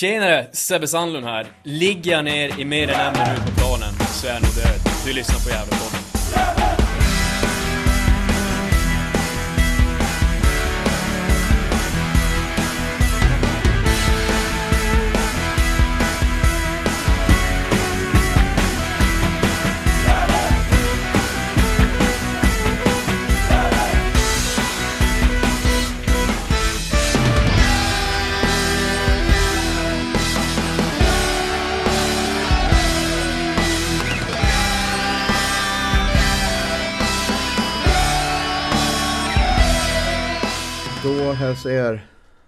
Tjenare, Sebbe Sandlund här. Ligger jag ner i mer än en minut på planen så är jag nog död. Du lyssnar på Gävlepodden.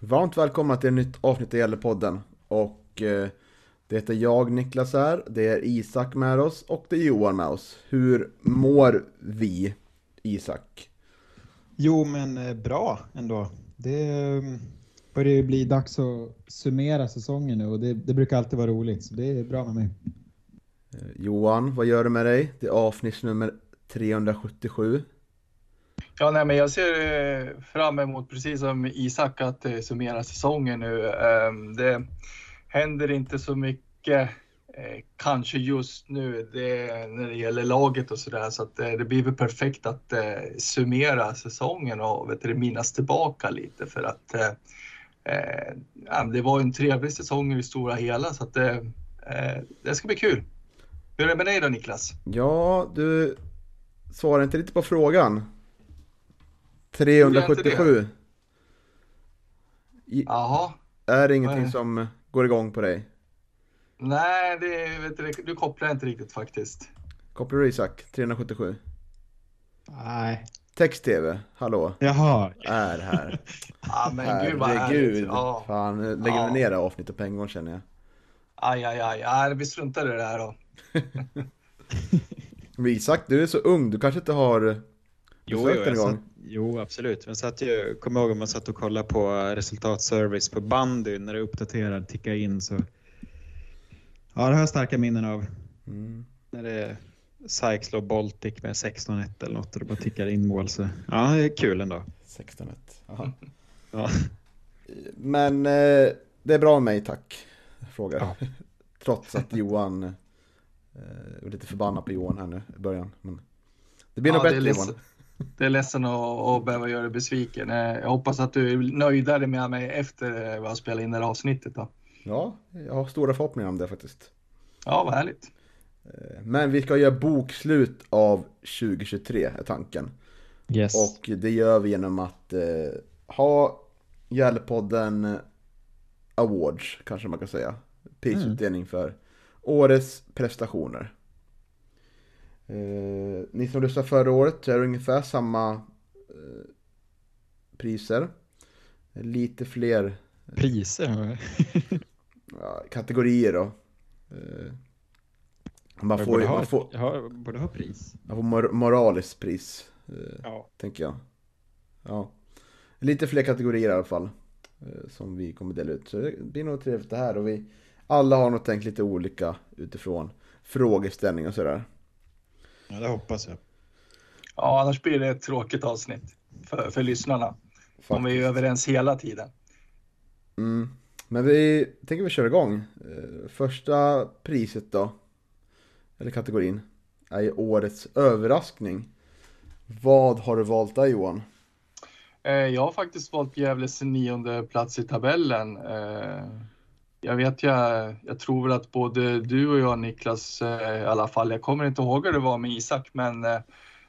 Varmt välkomna till ett nytt avsnitt i Gävlepodden. Och eh, det heter jag, Niklas här, det är Isak med oss och det är Johan med oss. Hur mår vi, Isak? Jo, men eh, bra ändå. Det eh, börjar ju bli dags att summera säsongen nu och det, det brukar alltid vara roligt, så det är bra med mig. Johan, vad gör du med dig? Det är avsnitt nummer 377. Ja, nej, men jag ser eh, fram emot, precis som Isak, att eh, summera säsongen nu. Ehm, det händer inte så mycket, eh, kanske just nu, det, när det gäller laget och sådär, så att Så det blir väl perfekt att summera säsongen och vet du, minnas tillbaka lite för att eh, ja, det var en trevlig säsong i det stora hela, så att eh, det ska bli kul. Hur är det med dig då, Niklas? Ja, du svarar inte lite på frågan. Gjorde jag inte 377. I, Jaha. är det ingenting Nej. som går igång på dig? Nej, det, vet du, du kopplar inte riktigt faktiskt. Kopplar du Isak? 377. Nej. Text-tv, hallå? Jaha. Är här. Ja, men gud vad Herregud. härligt. Ja. Fan, lägger Ja. vi ner det här avsnittet på en gång känner jag. Aj, aj, aj. aj. Vi struntar i det här då. Isak, du är så ung, du kanske inte har Jo, jo, jag satt, jo, absolut. Men satt ju, kommer ihåg om man satt och kollade på resultatservice på bandy när det uppdaterade, tickade in så. Ja, det har jag starka minnen av. Mm. När det SAIK slår Baltic med 16-1 eller något och det bara tickar in mål så. Ja, det är kul ändå. 16 Jaha. Ja. Men eh, det är bra med mig, tack. Frågar. Ja. Trots att Johan eh, är lite förbannad på Johan här nu i början. Men det blir nog Ja, är bättre. Johan. Det är ledsen att, att behöva göra dig besviken. Eh, Jag hoppas att du är nöjdare med mig efter vad jag spelade in det här avsnittet då. Ja, jag har stora förhoppningar om det faktiskt. Ja, vad härligt. Eh, Men vi ska göra bokslut av 2023 är tanken. Yes. Och det gör vi genom att eh, ha Gävlepodden Awards, kanske man kan säga. Prisutdelning för årets prestationer. Eh, ni som lyssnade förra året är det ungefär samma eh, priser. Lite fler Priser. ja, kategorier då. Eh, man, får, borde, ju- ha, man, får, jag borde ha pris. man får mor- moraliskt pris. Eh, Ja. tänker jag. Ja. Lite fler kategorier i alla fall. eh, Som vi kommer dela ut. Så det blir nog trevligt det här. Och vi alla har nog tänkt lite olika utifrån frågeställning och sådär. Ja, det hoppas jag. Ja, annars blir det ett tråkigt avsnitt för, för lyssnarna. Om vi är Faktiskt. överens hela tiden. Mm. Men vi tänker vi kör igång. Eh, Första priset då, eller kategorin, är ju årets överraskning. Vad har du valt där Johan? Eh, Jag har faktiskt valt Gävles nionde plats i tabellen. Eh, Jag vet jag, jag tror väl att både du och jag Niklas eh, i alla fall, jag kommer inte ihåg hur det var med Isak, men, eh,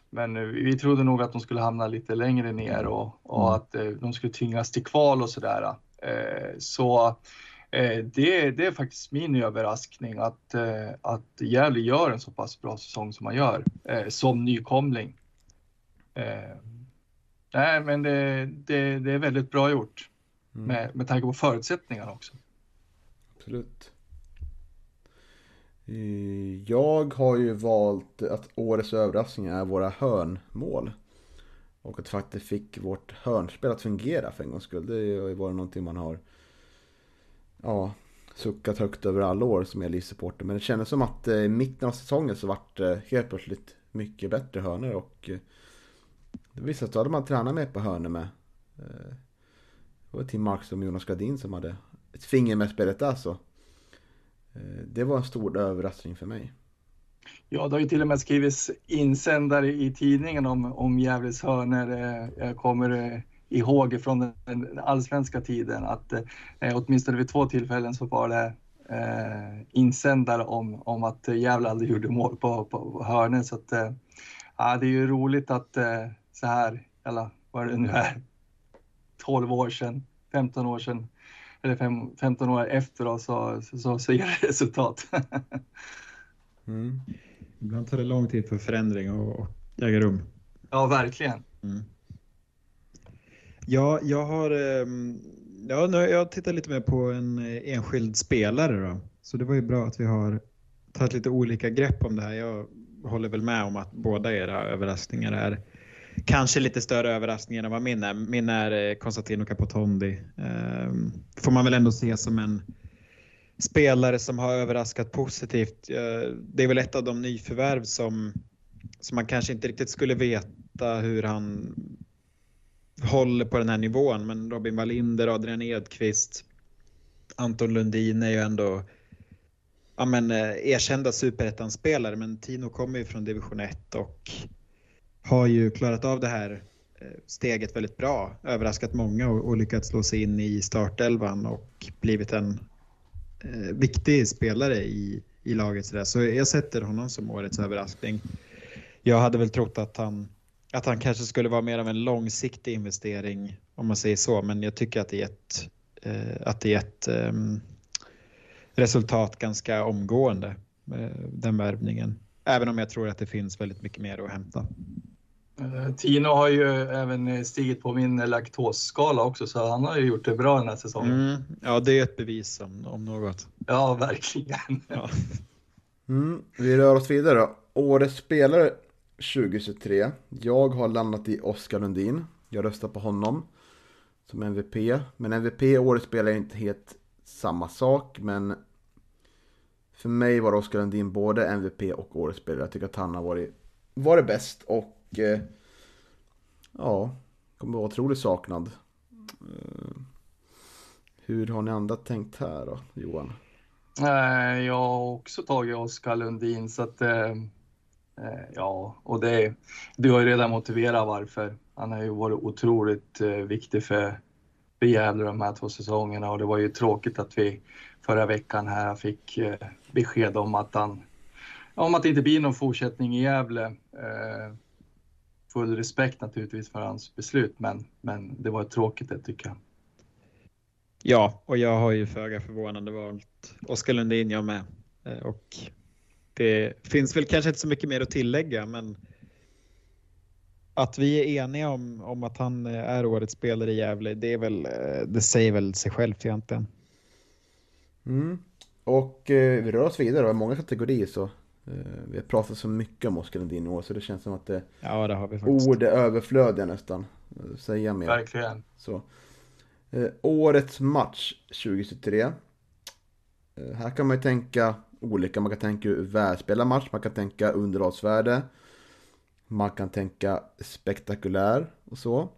men vi trodde nog att de skulle hamna lite längre ner och, och att eh, de skulle tvingas till kval och sådär. Eh, Så eh, det, det är faktiskt min överraskning att, eh, att Gävle gör en så pass bra säsong som man gör eh, som nykomling. Eh, Nej, men det, det, det är väldigt bra gjort Mm. med, med tanke på förutsättningarna också. Absolut. Eh, jag har ju valt att årets överraskning är våra hörnmål. Och att faktiskt fick vårt hörnspel att fungera för en gångs skull. Det har ju varit någonting man har ja, suckat högt över alla år som Elite-supporter. Men det kändes som att eh, i mitten av säsongen så vart det helt plötsligt mycket bättre hörnor. Och eh, det visade sig att man tränat mer på hörnor med. Det var Tim Markström och Jonas Gradin som hade ett finger med spelet där så. Det var en stor överraskning för mig. Ja, det har ju till och med skrivits insändare i tidningen om, om Gävles hörnor. Eh, jag kommer eh, ihåg från den allsvenska tiden att eh, åtminstone vid två tillfällen så var det eh, insändare om, om att Gävle aldrig gjorde mål på, på hörnor. Så att, eh, ja, det är ju roligt att eh, så här, eller vad det nu är, 12 år sedan, 15 år sedan, eller fem, 15 år efter då, så, så, så, så ger det resultat. mm. Ibland tar det lång tid för förändring att äga rum. Ja, verkligen. Mm. Ja, jag har, ehm, ja, nu, jag tittat lite mer på en enskild spelare då. Så det var ju bra att vi har tagit lite olika grepp om det här. Jag håller väl med om att båda era överraskningar är kanske lite större överraskningar än vad min är. Min är eh, Konstantino Capotondi. Ehm, får man väl ändå se som en spelare som har överraskat positivt. Eh, det är väl ett av de nyförvärv som, som man kanske inte riktigt skulle veta hur han håller på den här nivån. Men Robin Wallinder, Adrian Edqvist, Anton Lundin är ju ändå ja, men, eh, erkända superettan-spelare. Men Tino kommer ju från division 1 och har ju klarat av det här eh, steget väldigt bra. Överraskat många och, och lyckats slå sig in i startelvan och blivit en eh, viktig spelare i, i laget. Så, så jag sätter honom som årets överraskning. Jag hade väl trott att han att han kanske skulle vara mer av en långsiktig investering om man säger så. Men jag tycker att det är ett, eh, att det är ett eh, resultat ganska omgående, eh, den värvningen. Även om jag tror att det finns väldigt mycket mer att hämta. Eh, Tino har ju även stigit på min laktosskala också så han har ju gjort det bra den här säsongen. Mm, ja, det är ett bevis om, om något. Ja, verkligen. Ja. Mm, vi rör oss vidare då. Årets spelare 2023. Jag har landat i Oskar Lundin. Jag röstar på honom som MVP. Men MVP årets spelare är inte helt samma sak. Men för mig var Oskar Lundin både MVP och årets spelare. Jag tycker att han har varit, varit bäst och eh, ja, kommer vara otroligt saknad. Eh, hur har ni andra tänkt här då, Johan? Eh, jag har också tagit Oskar Lundin så att eh, eh, ja, och det, du har ju redan motiverat varför. Han har ju varit otroligt eh, viktig för, för Gävle de här två säsongerna och det var ju tråkigt att vi förra veckan här fick eh, besked om att han om att det inte blir någon fortsättning i Gävle. Eh, Full respekt naturligtvis för hans beslut, men, men det var tråkigt det tycker jag. Ja, och jag har ju föga förvånande valt Oskar Lundin jag med. Och det finns väl kanske inte så mycket mer att tillägga, men att vi är eniga om, om att han är årets spelare i Gävle, det, är väl, eh, det säger väl sig självt egentligen. Mm. Och eh, vi rör oss vidare, det många kategorier så eh, vi har pratat så mycket om Oskar Lundin i år så det känns som att det, ja, det har vi faktiskt. ord är överflödiga nästan. Säga mer. Verkligen. Så. Eh, årets match 2023. Eh, här kan man ju tänka olika. Man kan tänka välspelarmatch, man kan tänka underhållsvärde. Man kan tänka spektakulär och så.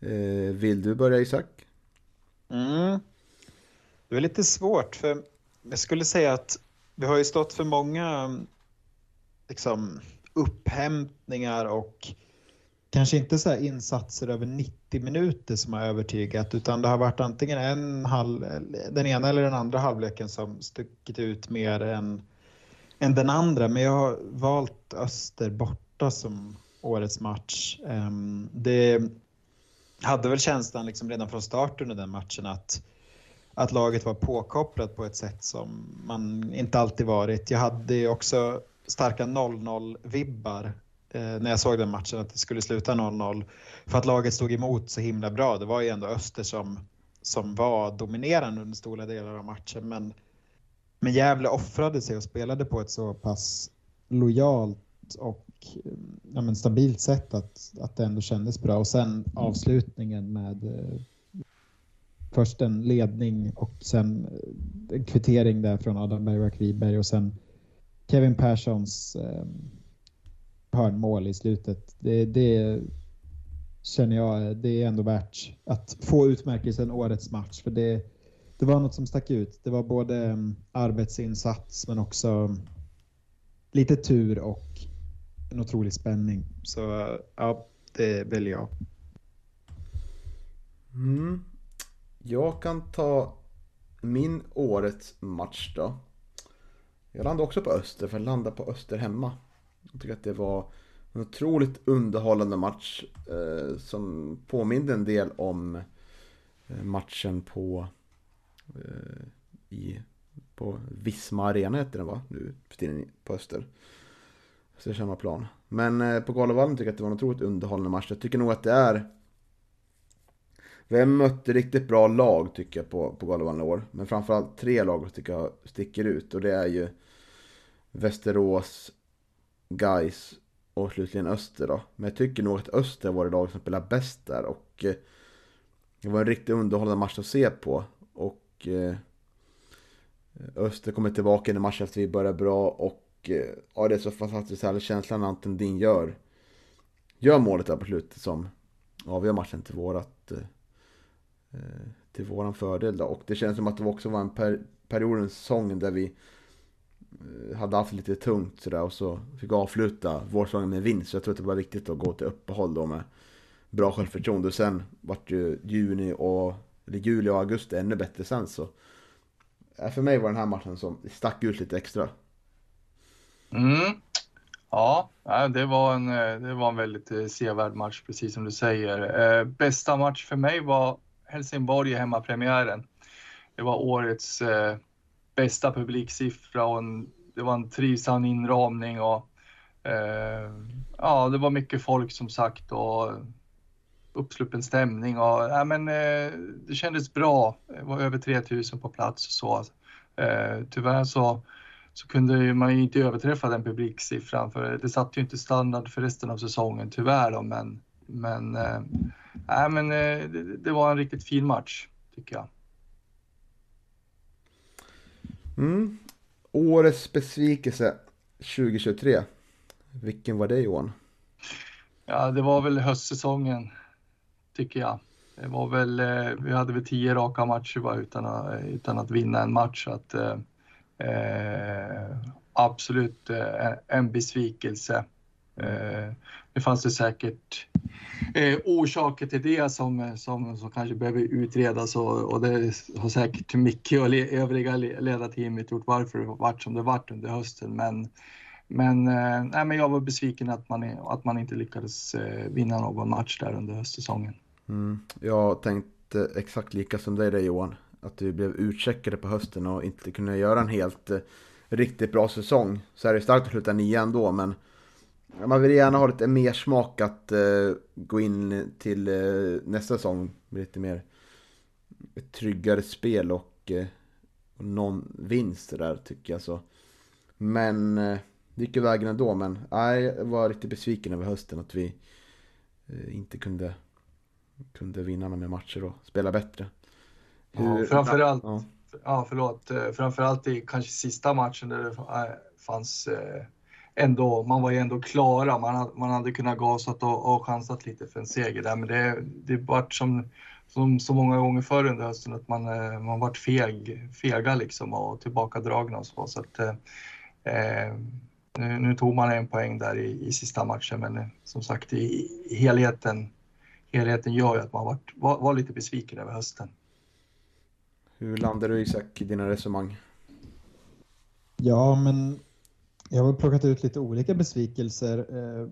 Eh, vill du börja Isak? Mm. Det är lite svårt för jag skulle säga att vi har ju stått för många liksom, upphämtningar och kanske inte så insatser över 90 minuter som har övertygat utan det har varit antingen en halv, den ena eller den andra halvleken som stuckit ut mer än, än den andra. Men jag har valt Öster borta som årets match. Ehm, det hade väl känslan liksom redan från start under den matchen att, att laget var påkopplat på ett sätt som man inte alltid varit. Jag hade också starka 0-0-vibbar Eh, när jag såg den matchen att det skulle sluta 0-0. För att laget stod emot så himla bra. Det var ju ändå Öster som, som var dominerande under stora delar av matchen. Men, men Gävle offrade sig och spelade på ett så pass lojalt och ja, men stabilt sätt att, att det ändå kändes bra. Och sen avslutningen med eh, först en ledning och sen eh, en kvittering där från Adam Bergvik Wiberg och sen Kevin Perssons eh, hörnmål i slutet. Det, det känner jag det är ändå värt att få utmärkelsen årets match för det, det var något som stack ut. Det var både ehm, arbetsinsats men också ehm, lite tur och en otrolig spänning. Så ja, det väljer jag. Mm. Jag kan ta min årets match då. Jag landar också på Öster, för jag landar på Öster hemma. Jag tycker att det var en otroligt underhållande match eh, som påminde en del om eh, matchen på, eh, i, på Visma Arena heter den va? Nu för tiden på Öster. Så det är samma plan. Men eh, på Galovallen tycker jag att det var en otroligt underhållande match. Jag tycker nog att det är vem mötte riktigt bra lag tycker jag på, på Galovallen i år. Men framförallt tre lag tycker jag sticker ut. Och det är ju Västerås, Gais och slutligen Öster då. Men jag tycker nog att Öster var det lag som spelade bäst där. Och eh, det var en riktigt underhållande match att se på. Och eh, Öster kommer tillbaka i matchen efter vi började bra. Och eh, ja, det är så fantastiskt härlig känsla när Anton Din gör, gör målet där på slutet som avgör matchen till vårat Eh, till våran fördel då. Och det känns som att det också var en per, periodens säsong där vi eh, hade haft lite tungt sådär och så fick avsluta vårsäsongen med vinst. Så jag tror att det var viktigt att gå till uppehåll då med bra självförtroende. Och sen vart ju juni och, eller juli och augusti ännu bättre sen så. Eh, för mig var den här matchen som stack ut lite extra. Mm. Ja, det var, en, det var en väldigt sevärd match, precis som du säger. Bästa match för mig var Helsingborg i hemmapremiären. Det var årets eh, bästa publiksiffra och en, det var en trivsam inramning och eh, ja, det var mycket folk som sagt och uppsluppen stämning och ja, men, eh, det kändes bra. Det var över 3000 på plats och så. Eh, tyvärr så, så kunde man ju inte överträffa den publiksiffran för det satte ju inte standard för resten av säsongen tyvärr då, men, men, äh, men eh, det, det var en riktigt fin match tycker jag. Mm. Årets besvikelse 2023. Vilken var det Johan? Ja, det var väl höstsäsongen tycker jag. Det var väl, eh, vi hade väl tio raka matcher bara utan att, utan att vinna en match. Så att, eh, absolut en besvikelse. Eh, det fanns det säkert eh, orsaker till det som, som, som kanske behöver utredas och, och det har säkert Micke och le, övriga ledarteamet gjort varför det varit som det varit under hösten. Men, men, eh, nej, men jag var besviken att man, att man inte lyckades vinna någon match där under höstsäsongen. Mm. Jag tänkte exakt lika som dig där Johan. Att du blev utcheckade på hösten och inte kunde göra en helt riktigt bra säsong. Så är det starkt att sluta nio ändå men man vill gärna ha lite mer smak att uh, gå in till uh, nästa säsong med lite mer ett tryggare spel och, uh, och någon vinst där tycker jag så. Men uh, det gick ju vägen ändå men nej, jag var riktigt besviken över hösten att vi inte kunde, kunde vinna några mer matcher och spela bättre. Hur, ja, framförallt, ja. ja förlåt, framförallt i kanske sista matchen där det fanns ändå, man var ju ändå klara. Man, man hade kunnat gasat och, och chansat lite för en seger där, men det, det vart som, som så många gånger förr under hösten att man, eh, man vart feg, fega liksom och tillbakadragna och så. så att, eh, eh, nu, nu, tog man en poäng där i, i sista matchen, men eh, som sagt i, i helheten, helheten gör ju att man vart, var, var lite besviken över hösten. Hur landar du Isak i dina resonemang? Ja, men jag har plockat ut lite olika besvikelser. Eh,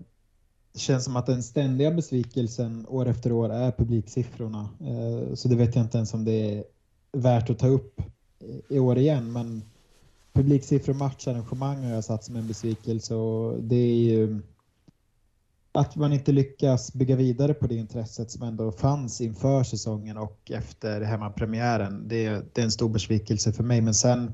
det känns som att den ständiga besvikelsen år efter år är publiksiffrorna. Eh, så det vet jag inte ens om det är värt att ta upp i år igen. Men publiksiffror och matcharrangemang har jag satt som en besvikelse och det är ju att man inte lyckas bygga vidare på det intresset som ändå fanns inför säsongen och efter hemmapremiären. Det, det är en stor besvikelse för mig. Men sen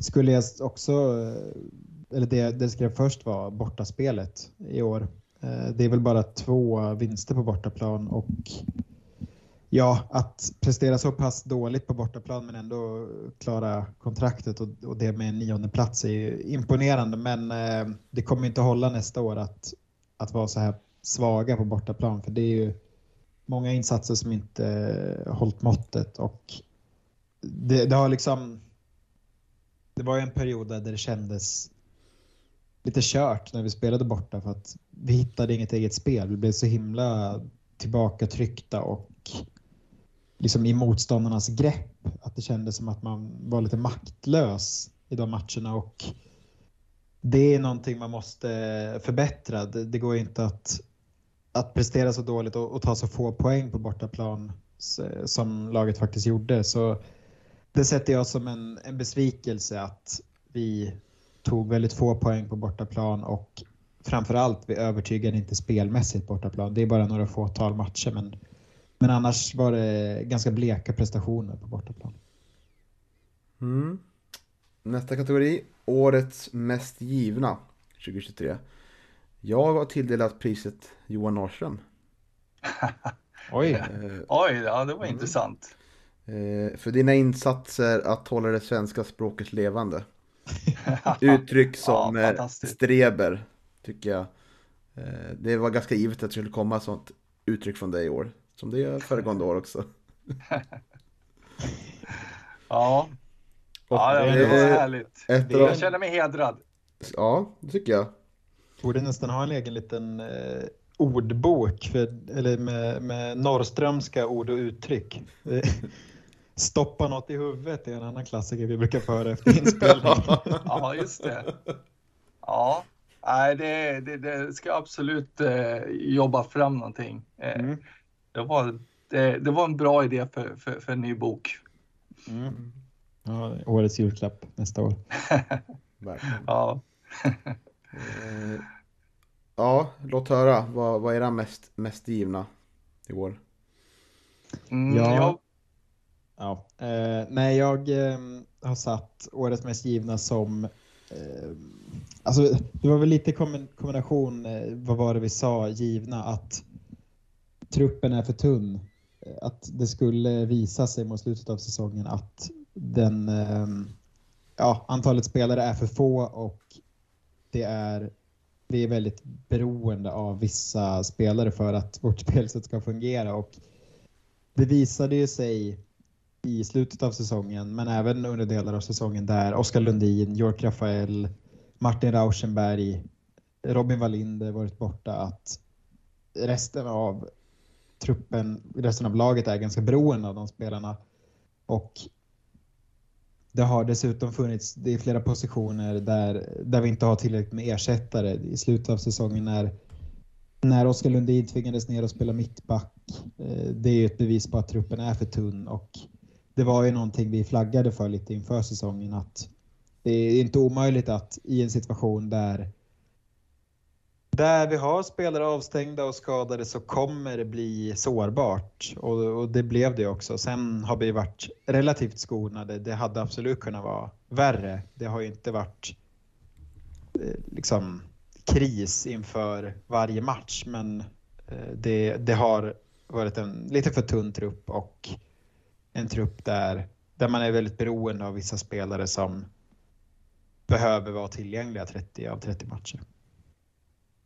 skulle jag också eh, eller det, det skrev först var bortaspelet i år. Eh, det är väl bara två vinster på bortaplan och ja, att prestera så pass dåligt på bortaplan men ändå klara kontraktet och, och det med en nionde plats är imponerande. Men eh, det kommer inte hålla nästa år att, att vara så här svaga på bortaplan för det är ju många insatser som inte eh, hållit måttet och det, det har liksom... Det var ju en period där det kändes lite kört när vi spelade borta för att vi hittade inget eget spel. Vi blev så himla tillbakatryckta och liksom i motståndarnas grepp. Att det kändes som att man var lite maktlös i de matcherna och det är någonting man måste förbättra. Det, det går inte att, att prestera så dåligt och, och, ta så få poäng på bortaplan som laget faktiskt gjorde. Så det sätter jag som en, en besvikelse att vi tog väldigt få poäng på bortaplan och framförallt vi övertygade inte spelmässigt bortaplan. Det är bara några fåtal matcher men, men annars var det ganska bleka prestationer på bortaplan. Mm. Nästa kategori, årets mest givna 2023. Jag har tilldelat priset Johan Norrström. Oj! Eh, Oj, ja det var mm. intressant. Eh, för dina insatser att hålla det svenska språket levande. Uttryck som ja, streber, tycker jag. Eh, det var ganska givet att det skulle komma sånt uttryck från dig i år. Som det gör föregående år också. ja. ja, det var härligt. Jag känner mig hedrad. Ja, det tycker jag. Borde nästan ha en egen liten eh, ordbok för, eller med, med norrströmska ord och uttryck. Stoppa något i huvudet är en annan klassiker vi brukar föra efter inspelning. ja, just det. Ja, nej, det, det, det ska absolut eh, jobba fram någonting. Eh, mm. det, var, det, det, var en bra idé för, för, för en ny bok. Mm. Ja, årets julklapp nästa år. ja. eh, ja, låt höra. Vad, vad är era mest, mest givna i år? Mm, ja. Jag Ja. Eh, nej, jag eh, har satt årets mest givna som... Eh, alltså, det var väl lite kombination, eh, vad var det vi sa, givna, att truppen är för tunn. Eh, att det skulle visa sig mot slutet av säsongen att den, ehm, ja, antalet spelare är för få och det är, vi är väldigt beroende av vissa spelare för att vårt spelsätt ska fungera. Och det visade ju sig i slutet av säsongen, men även under delar av säsongen där Oskar Lundin, York Rafael, Martin Rauschenberg, Robin Wallinder varit borta, att resten av truppen, resten av laget är ganska beroende av de spelarna. Och det har dessutom funnits, det är flera positioner där, där vi inte har tillräckligt med ersättare i slutet av säsongen när, när Oskar Lundin tvingades ner och spela mittback. Eh, det är ett bevis på att truppen är för tunn och det var ju någonting vi flaggade för lite inför säsongen att det är inte omöjligt att i en situation där där vi har spelare avstängda och skadade så kommer det bli sårbart och, och, det blev det också. Sen har vi varit relativt skonade. Det hade absolut kunnat vara värre. Det har ju inte varit eh, liksom kris inför varje match men eh, det, det har varit en lite för tunn trupp och en trupp där, där man är väldigt beroende av vissa spelare som behöver vara tillgängliga 30 av 30 matcher.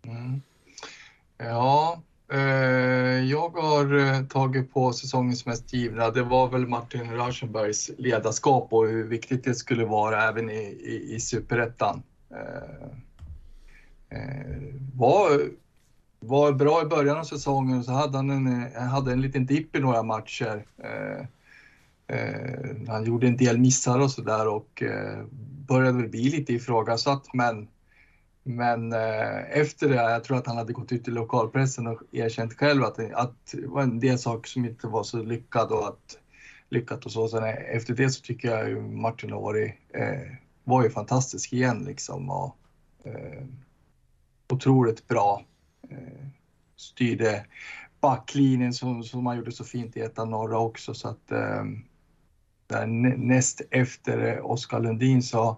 Mm. Ja, eh, jag har eh, tagit på säsongens mest givna. Det var väl Martin Rauschenbergs ledarskap och hur viktigt det skulle vara även i, i, i superettan. Eh, eh, var, var bra i början av säsongen och så hade han en, hade en liten dipp i några matcher. Eh, Eh, han gjorde en del missar och sådär och eh, började väl bli lite ifrågasatt men men eh, efter det, jag tror att han hade gått ut i lokalpressen och erkänt själv att, att det var en del saker som inte var så lyckad och att, lyckat och så. Sen eh, efter det så tycker jag ju Martin har varit, eh, var ju fantastisk igen liksom och eh, otroligt bra. Eh, styrde backlinjen som, som han gjorde så fint i ettan norra också så att eh, där näst efter Oskar Lundin så,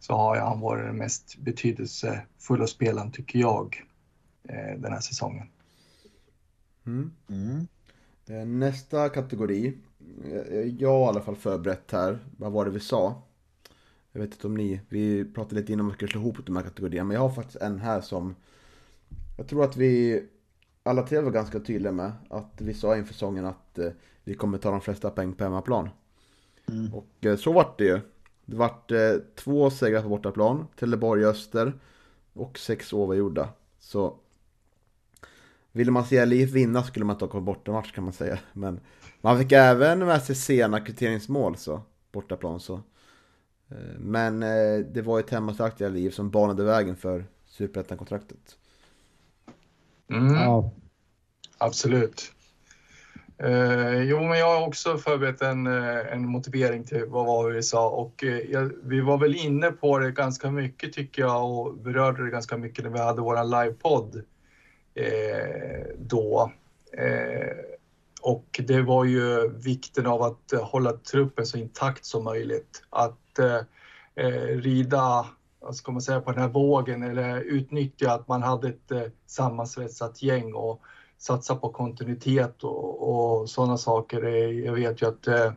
så har han varit den mest betydelsefulla spelaren tycker jag eh, den här säsongen. Mm. Mm. Eh, nästa kategori. Eh, jag har i alla fall förberett här. Vad var det vi sa? Jag vet inte om ni, vi pratade lite innan om vi skulle slå ihop de här kategorierna. Men jag har faktiskt en här som jag tror att vi alla tre var ganska tydliga med. Att vi sa inför säsongen att vi kommer ta de flesta poäng på hemmaplan. Mm. Och eh, så vart det ju. Det vart eh, två segrar på bortaplan, Trelleborg Öster och sex oavgjorda. Så ville man se LIF vinna skulle man ta en bortamatch kan man säga. Men man fick även med sig sena kvitteringsmål så, bortaplan så. Eh, Men eh, det var ett hemmastarkt LIF som banade vägen för Superettan-kontraktet. Mm. Ja, Absolut. Eh, jo, men jag har också förberett en, eh, en motivering till vad var vi sa och eh, jag, vi var väl inne på det ganska mycket tycker jag och berörde det ganska mycket när vi hade våran livepodd eh, då. Eh, och det var ju vikten av att hålla truppen så intakt som möjligt. Att eh, eh rida, vad ska man säga, på den här vågen eller utnyttja att man hade ett eh, sammansvetsat gäng och satsa på kontinuitet och, och sådana saker. Eh, jag vet ju att eh,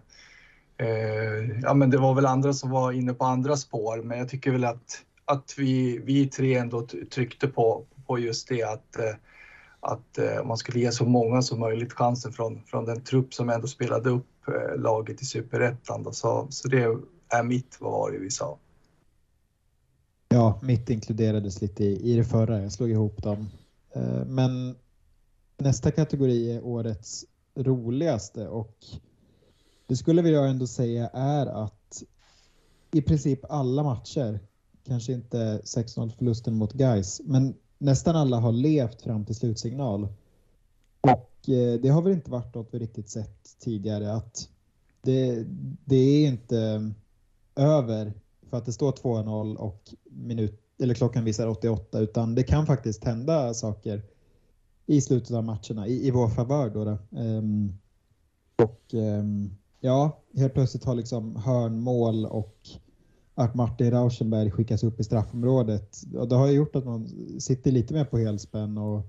eh, ja, men det var väl andra som var inne på andra spår, men jag tycker väl att, att vi, vi tre ändå tryckte på, på just det att, eh, att man skulle ge så många som möjligt chansen från, från den trupp som ändå spelade upp laget i superettan. Så, så det är mitt, vad var det vi sa? ja, mitt inkluderades lite i, i det förra. Jag slog ihop dem. Men nästa kategori är årets roligaste och det skulle jag ändå säga är att i princip alla matcher, kanske inte 6-0 förlusten mot Gais, men nästan alla har levt fram till slutsignal. Och eh, det har väl inte varit något vi riktigt sett tidigare att det, det är inte över för att det står 2-0 och minut, eller klockan visar 88 utan det kan faktiskt hända saker i slutet av matcherna i, i vår favör. Då, då. Um, och um, ja, helt plötsligt har liksom hörnmål och att Martin Rauschenberg skickas upp i straffområdet. Och det har ju gjort att man sitter lite mer på helspänn och,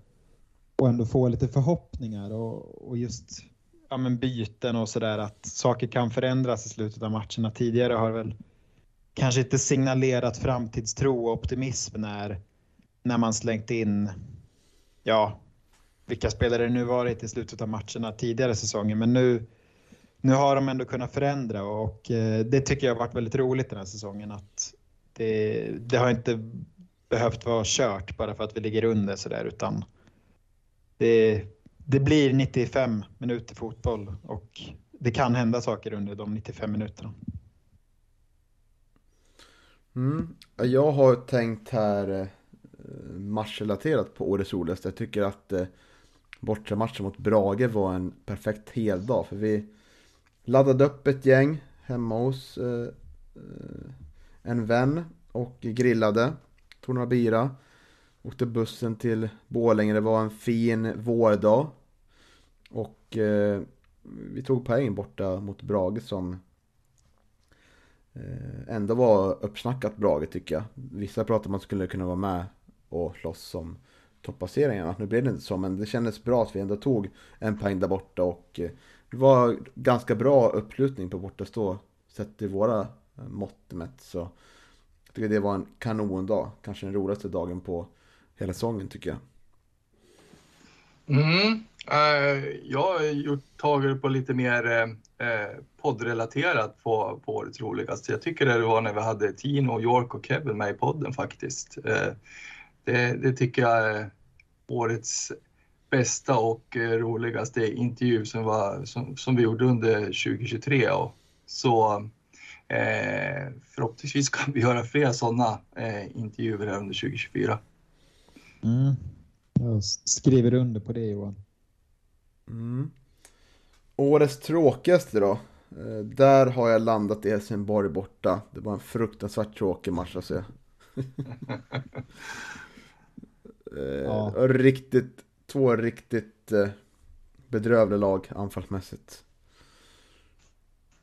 och ändå får lite förhoppningar och, och just ja, men byten och sådär att saker kan förändras i slutet av matcherna. Tidigare har det väl kanske inte signalerat framtidstro och optimism när, när man slängt in ja, vilka spelare det nu varit i slutet av matcherna tidigare säsonger. Men nu, nu har de ändå kunnat förändra och eh, det tycker jag har varit väldigt roligt den här säsongen. Att det, det har inte behövt vara kört bara för att vi ligger under sådär utan det, det blir 95 minuter fotboll och det kan hända saker under de 95 minuterna. Mm. Jag har tänkt här eh, matchrelaterat på årets roligaste. Jag tycker att eh, bortamatchen mot Brage var en perfekt heldag. För vi laddade upp ett gäng hemma hos eh, eh, en vän och grillade. Tog några bira. Åkte bussen till Borlänge. Det var en fin vårdag. Och eh, vi tog poäng borta mot Brage som eh, ändå var uppsnackat Brage tycker jag. Vissa pratade om att man skulle kunna vara med och slåss som topplaceringarna. Nu blev det inte så, men det kändes bra att vi ändå tog en poäng där borta och eh, det var ganska bra uppslutning på bortastå sett till våra eh, mått mätt. Så jag tycker det var en kanondag. Kanske den roligaste dagen på hela säsongen tycker jag. Mm. Eh, jag har gjort tagit på lite mer poddrelaterat på, på årets roligaste. Jag tycker det var när vi hade Tino, York och Kevin med i podden faktiskt det, det tycker jag är årets bästa och eh, roligaste intervju som, var, som, som vi gjorde under 2023. Och så eh, förhoppningsvis kan vi göra fler sådana eh, intervjuer här under 2024. Mm. Jag skriver under på det Johan. Mm. Årets tråkigaste då? Eh, Där har jag landat i Helsingborg borta. Det var en fruktansvärt tråkig match att se. Eh, Ja. Riktigt, två riktigt eh, bedrövliga lag anfallsmässigt.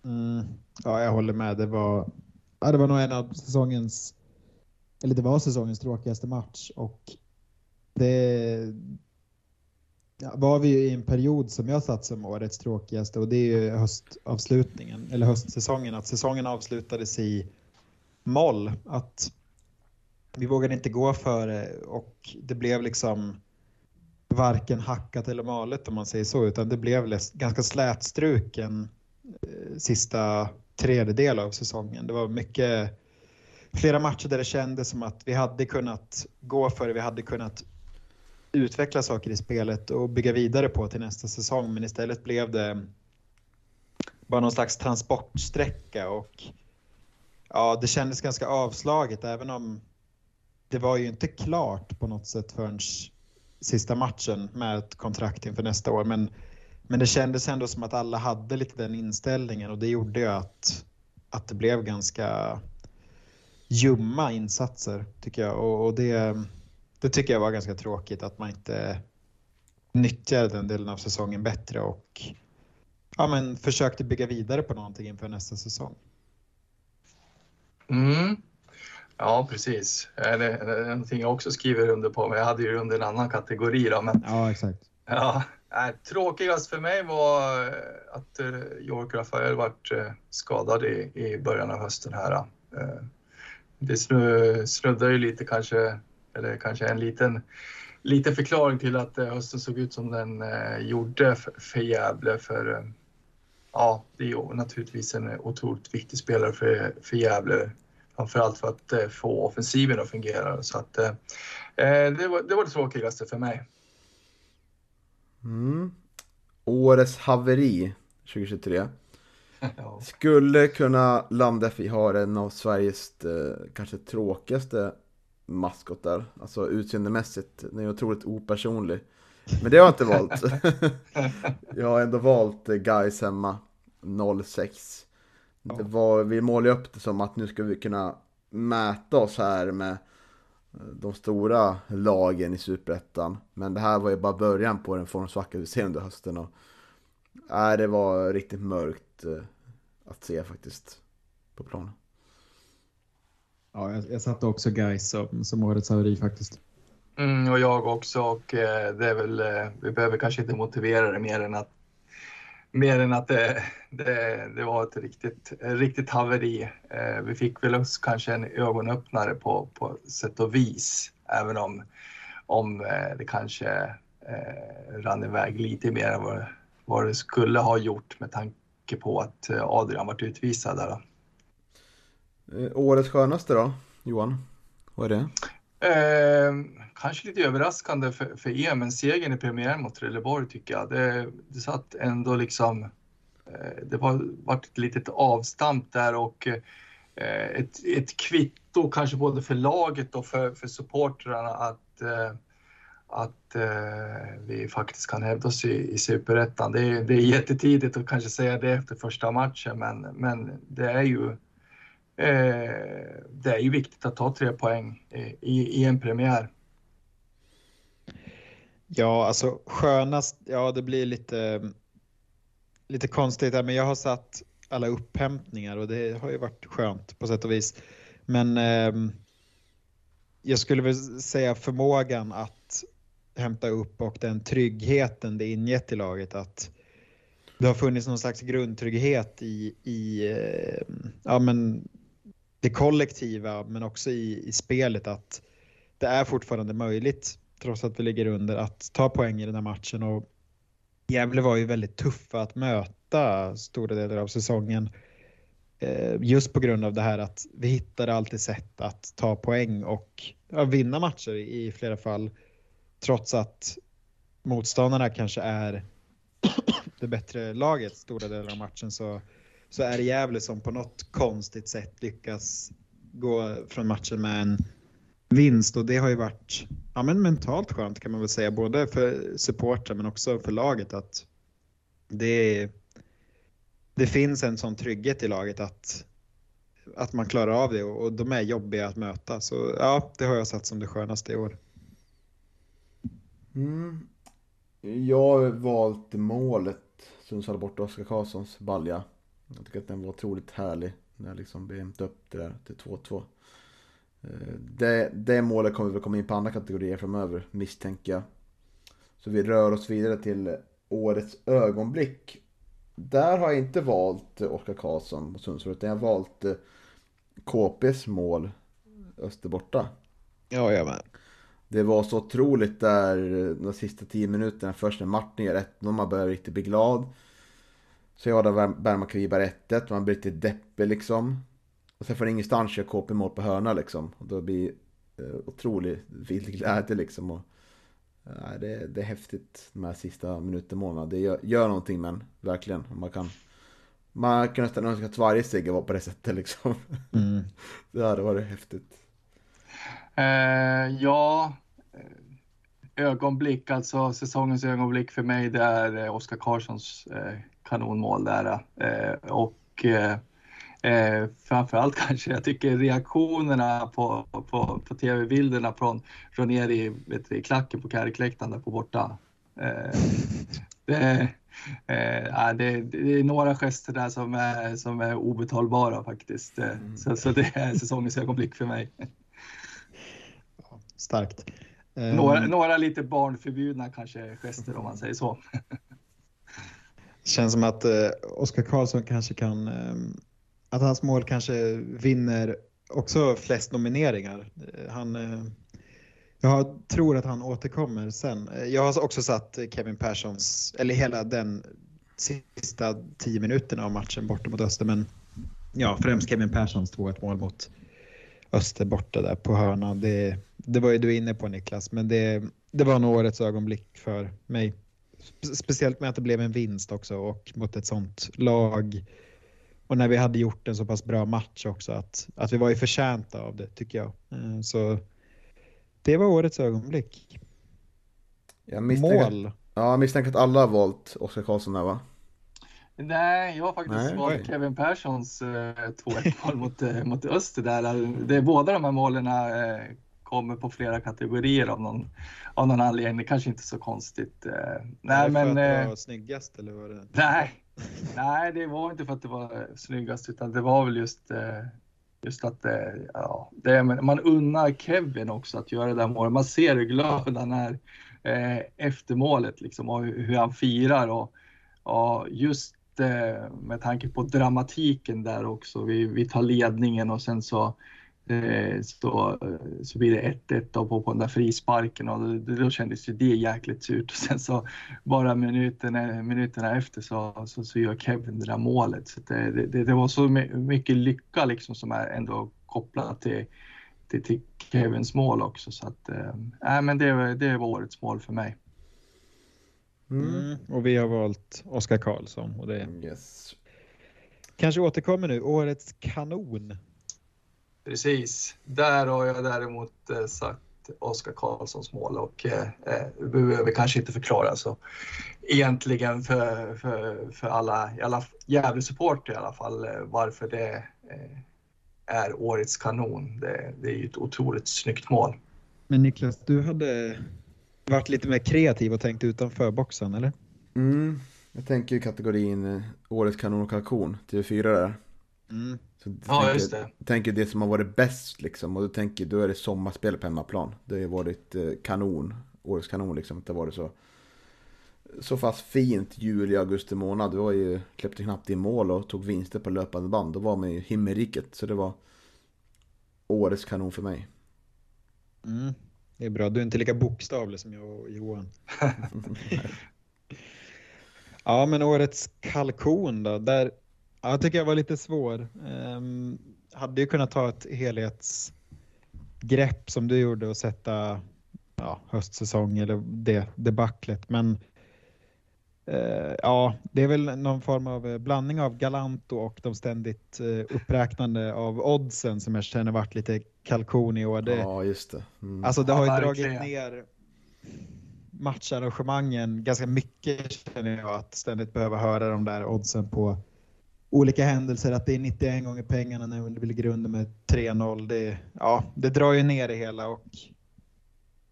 Mm. Ja, jag håller med. Det var, ja, det var nog en av säsongens, eller det var säsongens tråkigaste match och det ja, var vi ju i en period som jag satt som årets tråkigaste och det är ju höstavslutningen, eller höstsäsongen, att säsongen avslutades i moll. Att vi vågade inte gå för det och det blev liksom varken hackat eller malet om man säger så, utan det blev ganska slätstruken eh, sista tredjedel av säsongen. Det var mycket, flera matcher där det kändes som att vi hade kunnat gå för det, vi hade kunnat utveckla saker i spelet och bygga vidare på till nästa säsong. Men istället blev det bara någon slags transportsträcka och ja, det kändes ganska avslaget även om det var ju inte klart på något sätt förrän sista matchen med ett kontrakt inför nästa år. Men, men det kändes ändå som att alla hade lite den inställningen och det gjorde ju att, att det blev ganska ljumma insatser tycker jag. Och, och det, det tycker jag var ganska tråkigt att man inte nyttjade den delen av säsongen bättre och ja, men försökte bygga vidare på någonting inför nästa säsong. Mm. Ja, precis. Det är någonting jag också skriver under på, men jag hade ju under en annan kategori. Då, men... Ja, exakt. Ja, tråkigast för mig var att eh, York Rafael vart eh, skadad i, i början av hösten här. Eh, det snuddar ju lite kanske, eller kanske en liten, liten förklaring till att hösten såg ut som den gjorde för, för Gävle. För ja, det är ju naturligtvis en otroligt viktig spelare för, för Gävle. Framförallt för att eh, få offensiven att fungera. Så att, eh, eh, det, var, det var det tråkigaste för mig. Mm. Årets haveri 2023. ja. Skulle kunna landa i har en av Sveriges eh, kanske tråkigaste maskotar. Alltså utseendemässigt. Den är otroligt opersonlig. Men det har jag inte valt. jag har ändå valt Guys hemma 06. Det var, vi målade upp det som att nu ska vi kunna mäta oss här med eh, de stora lagen i Superettan. Men det här var ju bara början på den formsvacka vi ser under hösten. Och, äh, det var riktigt mörkt eh, att se faktiskt på planen. Ja, jag, jag satte också Gais som, som årets haveri faktiskt. Mm, och jag också och eh, det är väl, eh, vi behöver kanske inte motivera det mer än att mer än att det, det, det, var ett riktigt, riktigt haveri. Eh, vi fick väl kanske en ögonöppnare på, på sätt och vis, även om, om eh, det kanske eh, rann iväg lite mer än vad, vad det skulle ha gjort med tanke på att eh, Adrian varit utvisad där. Då. Eh, årets skönaste då, Johan? Vad är det? Eh, kanske lite överraskande för, för er, men segern i premiären mot Trelleborg tycker jag. Det, det satt ändå liksom... Eh, det var, var ett litet avstamp där och eh, ett, ett kvitto kanske både för laget och för, för supportrarna att, eh, att eh, vi faktiskt kan hävda oss i, i Superettan. Det, det är jättetidigt att kanske säga det efter första matchen, men, men det är ju eh, det är ju viktigt att ta tre poäng i, i en premiär. Ja, alltså skönast, ja det blir lite, lite konstigt här, men jag har satt alla upphämtningar och det har ju varit skönt på sätt och vis. Men eh, jag skulle väl säga förmågan att hämta upp och den tryggheten det ingett i laget att det har funnits någon slags grundtrygghet i, i eh, ja, men det kollektiva men också i, i spelet att det är fortfarande möjligt trots att vi ligger under att ta poäng i den här matchen och Gävle var ju väldigt tuffa att möta stora delar av säsongen. Eh, just på grund av det här att vi hittade alltid sätt att ta poäng och vinna matcher i flera fall. Trots att motståndarna kanske är det bättre laget stora delar av matchen så så är det Gävle som på något konstigt sätt lyckas gå från matchen med en vinst och det har ju varit ja, men mentalt skönt kan man väl säga, både för supportrar men också för laget att det, det finns en sån trygghet i laget att, att man klarar av det och, och de är jobbiga att möta. Så ja, det har jag satt som det skönaste i år. Mm. Jag har valt målet Sundsvall borta Oskar Karlssons balja. Jag tycker att den var otroligt härlig. När jag liksom blev upp det där till 2-2. Eh, det, det målet kommer vi komma in på andra kategorier framöver, misstänker jag. Så vi rör oss vidare till årets ögonblick. Där har jag inte valt Oskar Karlsson på Sundsvall, utan jag har valt eh, KPs mål Österborta. Ja, jag med. Det var så otroligt där de sista tio minuterna, först när Martin gör 1 man börjar riktigt bli glad. Så jag där Bergman 1-1 och man blir lite deppig liksom. Och sen får ingenstans köra KP mål på hörna liksom. Och då blir eh, otrolig vild glädje liksom. Och, eh, det, det är häftigt de här sista minuterna. Det gör, gör någonting men verkligen. Man kan, man kan nästan önska att varje seger var på det sättet liksom. Mm. det hade varit häftigt. Eh, ja, ögonblick, alltså säsongens ögonblick för mig, det är eh, Oskar Karlssons eh, kanonmål där. Eh, och eh, eh framförallt kanske jag tycker reaktionerna på, på, på tv-bilderna från, ner i, vet du, i klacken på Kärrkläktaren där på borta. Eh, det, Eh, det, det, är några gester där som är, som är obetalbara faktiskt. Mm. Så, så, det är säsongens ögonblick för mig. Starkt. Några, ehm. några lite barnförbjudna kanske gester om man säger så. Känns som att eh, Oskar Karlsson kanske kan, eh, att hans mål kanske vinner också flest nomineringar. Eh, han, eh, jag tror att han återkommer sen. Eh, jag har också satt Kevin Perssons, eller hela den sista tio minuterna av matchen borta mot Öster, men ja, främst Kevin Perssons 2-1 mål mot Öster borta där på hörnan. Det, det var ju du inne på Niklas, men det, det var nog årets ögonblick för mig. Speciellt med att det blev en vinst också och mot ett sånt lag. Och när vi hade gjort en så pass bra match också, att, att vi var ju förtjänta av det tycker jag. Eh, så det var årets ögonblick. Jag Mål. Ja, jag misstänker att alla har valt Oskar Karlsson där va? Nej, jag har faktiskt Nej, valt. Kevin Perssons eh, 2-1 mål mot, eh, mot Öster där. Det, är båda de här målen eh, kommer på flera kategorier av någon, av någon anledning. Det kanske inte är så konstigt. Eh. Nej, men, för att det var eh, snyggast eller var det? Nej, nej, det var inte för att det var eh, snyggast utan det var väl just eh, Just att eh, ja, det, man unnar Kevin också att göra det där målet. Man ser hur glad han är efter målet liksom, och hur han firar. Och, och just med tanke på dramatiken där också. Vi, vi tar ledningen och sen så, så, så blir det 1-1 på, på den där frisparken och då, då kändes ju det jäkligt surt. Och sen så bara minuterna, minuterna efter så, så, så gör Kevin det där målet. Så det, det, det var så mycket lycka liksom som är ändå kopplat till, till, till Kevins mål också. Så att, äh, men det, det var årets mål för mig. Mm. mm. Och vi har valt Oskar Karlsson. Och det yes. kanske återkommer nu, årets kanon. Precis, där har jag däremot eh, sagt Oskar Karlssons mål och eh, eh behöver kanske inte förklara så egentligen för, för, för alla, alla Gävle-supporter i alla fall, eh, varför det eh, är årets kanon. Det, det är ju ett otroligt snyggt mål. Men Niklas, du hade varit lite mer kreativ och tänkt utanför boxen, eller? Mm, jag tänker i kategorin Årets kanon och kalkon, TV4 där. Mm. Så ja, tänker, just det. tänker det som har varit bäst liksom, och du tänker då är det sommarspel på hemmaplan. Det har varit eh, kanon, Årets kanon liksom, det har varit så så fast fint juli, augusti månad. Det var ju, släppte knappt in mål och tog vinster på löpande band. Då var man ju himmelriket. Så det var årets kanon för mig. Mm. Det är bra, du är inte lika bokstavlig som jag och Johan. ja, men årets kalkon då, där ja, jag tycker jag var lite svår. Um, hade ju kunnat ta ett helhetsgrepp som du gjorde och sätta ja, höstsäsong eller det debaclet, men Uh, ja, det är väl någon form av eh, blandning av Galanto och de ständigt uh, uppräknande av oddsen som jag känner varit lite kalkon i år. Det, ja, just det. Mm. Alltså det har ju ja, dragit ner matcharrangemangen ganska mycket känner jag att ständigt behöva höra de där oddsen på olika händelser. Att det är 91 gånger pengarna när vi ligger under med 3-0. Det, ja, det drar ju ner det hela och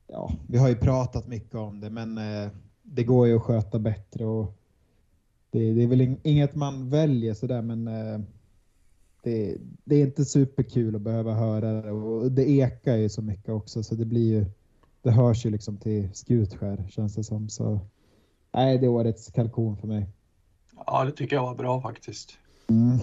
ja, vi har ju pratat mycket om det men eh, det går ju att sköta bättre och det, det är väl inget man väljer sådär men eh, det, det, är inte superkul att behöva höra det och det ekar ju så mycket också så det blir ju det hörs ju liksom till Skutskär känns det som så nej det är årets kalkon för mig. Ja det tycker jag var bra faktiskt. Mm.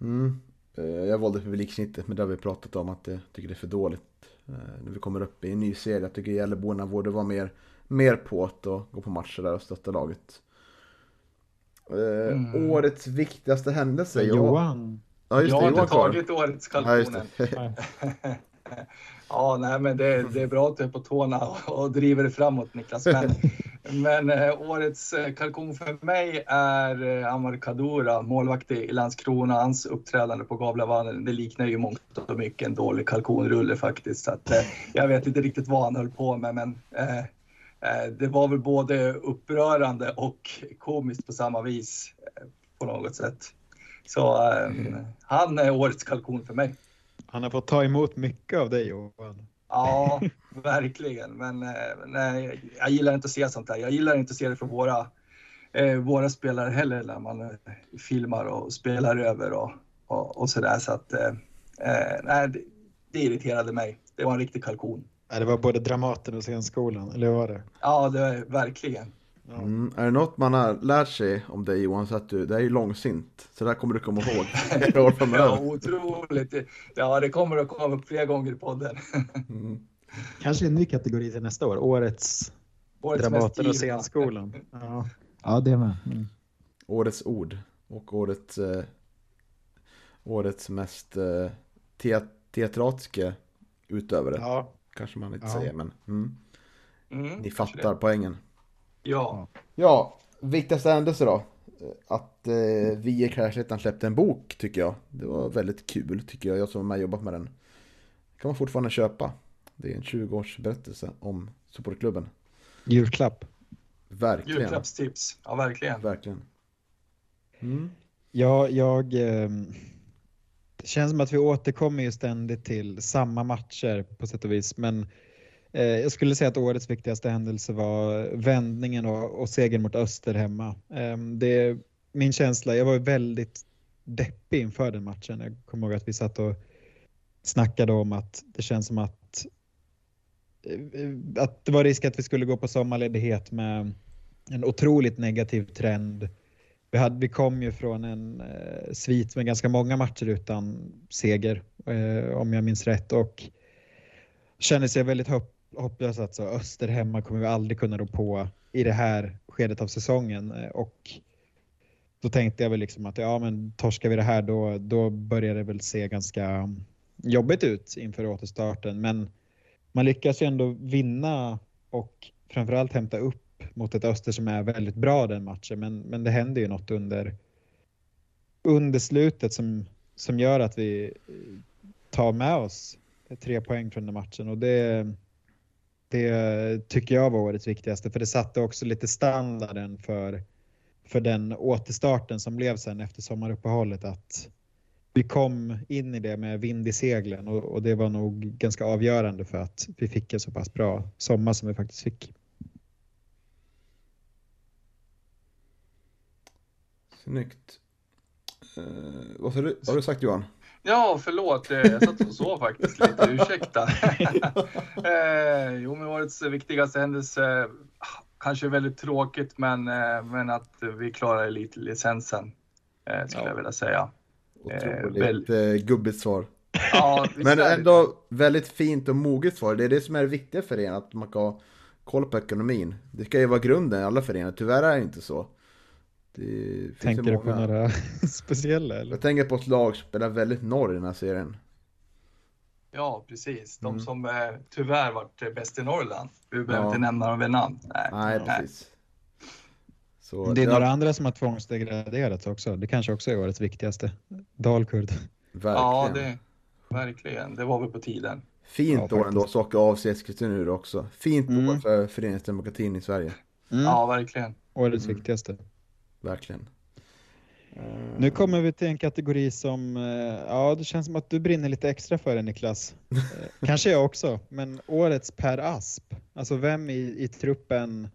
Mm. Eh, jag valde publiksnittet men det har vi pratat om att jag tycker det är för dåligt eh, när vi kommer upp i en ny serie. Jag tycker Gävleborna borde vara mer mer på att gå på matcher där och stötta laget. Eh, Mm. Årets viktigaste händelse? Ja, Johan. ja just jag det, har Johan inte tagit årets Ja, kalkonen. det. Ja, nej, men det, det är bra att du är på tårna och, och driver det framåt Niklas. Men, men eh, årets eh, kalkon för mig är eh, Amar Kadura, målvakt i Landskrona. Hans uppträdande på Gavlevallen, det liknar ju mångt och mycket en dålig kalkonrulle faktiskt. Så att, jag vet inte riktigt vad han höll på med, men eh, det var väl både upprörande och komiskt på samma vis på något sätt. Så eh, han är årets kalkon för mig. Han har fått ta emot mycket av dig Johan. Ja, verkligen. Men eh, nej, jag gillar inte att se sånt där. Jag gillar inte att se det från våra, eh, våra spelare heller när man eh, filmar och spelar över och, och, och sådär. Så att, eh, eh, nej, det, det irriterade mig. Det var en riktig kalkon. Ja, det var både Dramaten och scenskolan, eller hur var det? Ja, det är verkligen. Mm, är det något man har lärt sig om dig Johan så att du, det är ju långsint. Så det här kommer du komma ihåg flera år Ja, otroligt. Ja, det kommer att komma upp fler gånger i podden. Mm. Kanske en ny kategori till nästa år, årets Årets Dramaten och scenskolan. Ja. Ja, det med. Mm. Årets ord och årets, eh, årets mest eh, te teatratiska utövare. Ja. Kanske man inte Ja. säger men mm. Mm, ni fattar det. poängen. Ja. Ja, viktigaste händelse då. Att eh, vi i Kräslettan släppte en bok tycker jag. Det var väldigt kul tycker jag. Jag som med och jobbat med den. kan man fortfarande köpa. Det är en 20-års berättelse om supportklubben. Julklapp. Verkligen. Julklappstips. Ja, verkligen. Verkligen. Mm. Ja, jag... ehm, Det känns som att vi återkommer ju ständigt till samma matcher på sätt och vis, men eh, Eh, jag skulle säga att årets viktigaste händelse var vändningen och, och segern mot Öster hemma. Ehm, det min känsla, jag var väldigt deppig inför den matchen. Jag kommer ihåg att vi satt och snackade om att det känns som att eh, att det var risk att vi skulle gå på sommarledighet med en otroligt negativ trend. Vi, hade, vi kom ju från en eh, svit med ganska många matcher utan seger, eh, om jag minns rätt. Och kände sig väldigt hopp, hopplöst Alltså. Öster hemma kommer vi aldrig kunna rå på i det här skedet av säsongen. Eh, och då tänkte jag väl liksom att ja, men torskar vi det här då, då börjar det väl se ganska jobbigt ut inför återstarten. Men man lyckas ju ändå vinna och framförallt hämta upp mot ett Öster som är väldigt bra den matchen. Men, men det händer ju något under, under slutet som, som gör att vi tar med oss tre poäng från den matchen. Och det, det tycker jag var årets viktigaste. För det satte också lite standarden för, för den återstarten som blev sen efter sommaruppehållet. Att vi kom in i det med vind i seglen och, och det var nog ganska avgörande för att vi fick en så pass bra sommar som vi faktiskt fick. Snyggt. Uh, vad, har du, vad har du sagt Johan? Ja, förlåt. eh, Jag satt och sov faktiskt lite. Ursäkta. eh, jo, men årets viktigaste händelse, ah, kanske väldigt tråkigt, men, eh, men att vi klarar elitlicensen, eh, skulle Ja. jag vilja säga. Otroligt eh, gubbigt svar. Ja, Men ändå väldigt fint och moget svar. Det är det som är det viktiga för er, att man kan ha koll på ekonomin. Det ska ju vara grunden i alla föreningar. Tyvärr är det inte så. Det Tänker du på några speciella eller? Jag tänker på ett lag som spelar väldigt norr i den här serien. Ja, precis. De Mm. som eh, tyvärr varit eh, bäst i Norrland. Vi behöver Ja. inte nämna dem vid namn. Nej. Nej, precis. Så Det är ja, några andra som har tvångsdegraderats också. Det kanske också är årets viktigaste. Dalkurd. Verkligen. Ja, det, verkligen. Det var väl på tiden. Fint Ja, år ändå, åka av sig Eskilstuna nu också. Fint Mm. år för föreningsdemokratin i Sverige. Mm. Ja, verkligen. Årets Mm. viktigaste. Verkligen. Nu kommer vi till en kategori som, eh, ja det känns som att du brinner lite extra för det Niklas. Eh, Kanske jag också, men årets Per Asp. Alltså vem i, i truppen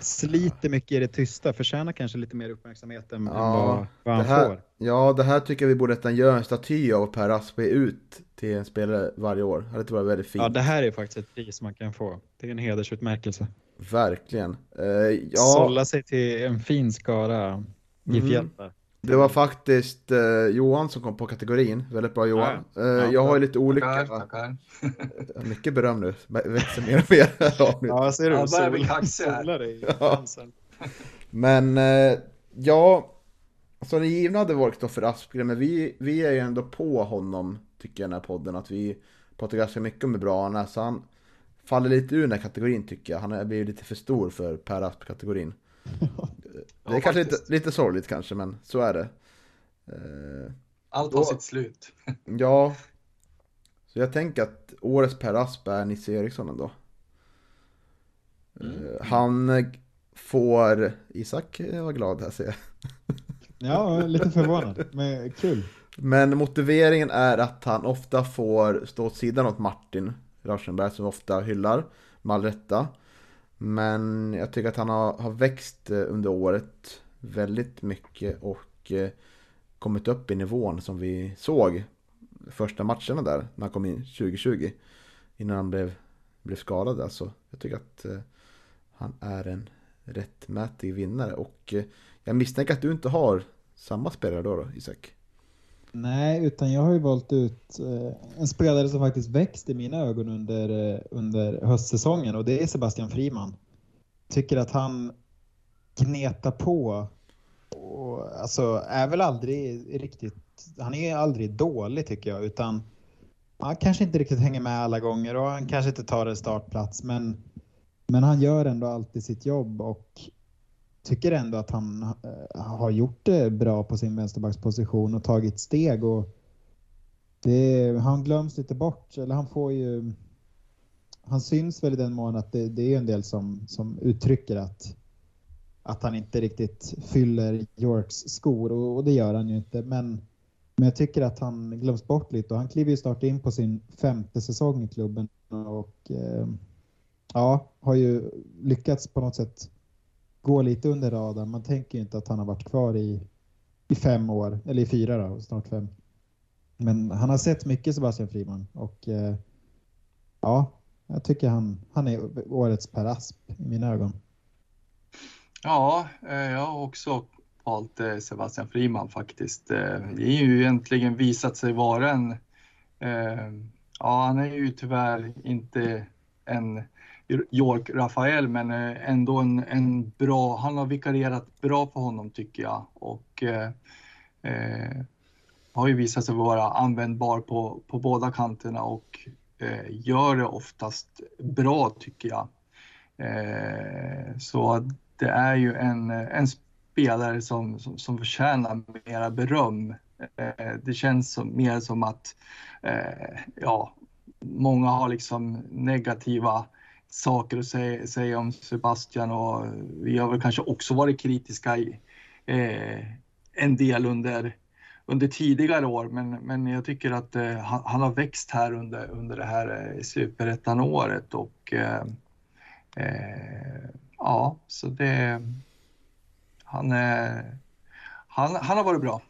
sliter mycket i det tysta, förtjänar kanske lite mer uppmärksamhet än, Ja, vad, vad han här- får. Ja, det här tycker jag vi borde nästan göra en staty av Per Aspe ut till en spelare varje år. Det hade varit väldigt fint. Ja, det här är faktiskt ett pris man kan få. Det är en hedersutmärkelse. Verkligen. Eh, ja, Sålla sig till en fin skara GIF-hjältar. det var faktiskt eh, Johan som kom på kategorin. Väldigt bra Johan. Eh, jag har ju lite olika, Tackar, tackar. mycket beröm nu. Växer mer och mer. Ja. Ja, ser du? Ja, börjar bli kaxig här. Ja. Men eh, ja, alltså det givna hade varit Kristoffer Aspgren, men vi, vi är ju ändå på honom, tycker jag, i den här podden. Att vi pratar ganska mycket om hur bra han är, så han faller lite ur den här kategorin tycker jag. Han är- blir lite för stor för Per Asp-kategorin. Det är Ja, kanske lite, lite sorgligt kanske, men så är det. Eh, Allt Då- har sitt slut. Ja, så jag tänker att årets Per Asp är Nisse Eriksson ändå. Eh, Han får, Isak var glad här ser jag. Ja, lite förvånad, men kul. Men motiveringen är att han ofta får stå åt sidan åt Martin Rauschenberg som ofta hyllar, med all rätta. Men jag tycker att han har, har växt eh, under året väldigt mycket och eh, kommit upp i nivån som vi såg första matcherna där när han kom in 2020. Innan han blev, blev skadad där. Så jag tycker att eh, han är en rättmätig vinnare. Och jag misstänker att du inte har samma spelare då, då Isak? Nej, utan jag har ju valt ut eh, en spelare som faktiskt växt i mina ögon under, eh, under höstsäsongen och det är Sebastian Friman. Tycker att han gnetar på och alltså är väl aldrig riktigt, han är aldrig dålig tycker jag utan han kanske inte riktigt hänger med alla gånger och han kanske inte tar en startplats men, men han gör ändå alltid sitt jobb och tycker ändå att han eh, har gjort det bra på sin vänsterbacksposition och tagit steg. Och det, han glöms lite bort, eller han får ju... Han syns väl i den mån att det, det är en del som, som uttrycker att, att han inte riktigt fyller Yorks skor och, och det gör han ju inte. Men, men jag tycker att han glöms bort lite och han kliver ju snart in på sin femte säsong i klubben och eh, ja, har ju lyckats på något sätt gå lite under radarn. Man tänker ju inte att han har varit kvar i, i fem år, eller i fyra då, snart fem. Men han har sett mycket Sebastian Friman och eh, ja, jag tycker han, han är årets Per Asp i mina ögon. Ja, eh, jag har också valt eh, Sebastian Friman faktiskt. Eh, det är ju egentligen visat sig vara en... eh, Ja, han är ju tyvärr inte en York Rafael, men eh, ändå en, en bra... Han har vikarierat bra för honom tycker jag och eh, eh, har ju visat sig vara användbar på, på båda kanterna och eh, gör det oftast bra tycker jag. Eh, så det är ju en, en spelare som, som, som förtjänar mera beröm. Eh, det känns som, mer som att eh, ja, många har liksom negativa saker att säga, säga om Sebastian och vi har väl kanske också varit kritiska i, eh, en del under, under tidigare år men, men jag tycker att eh, han, han har växt här under, under det här eh, superettan-året och eh, eh, ja, så det han, eh, han, han har varit bra.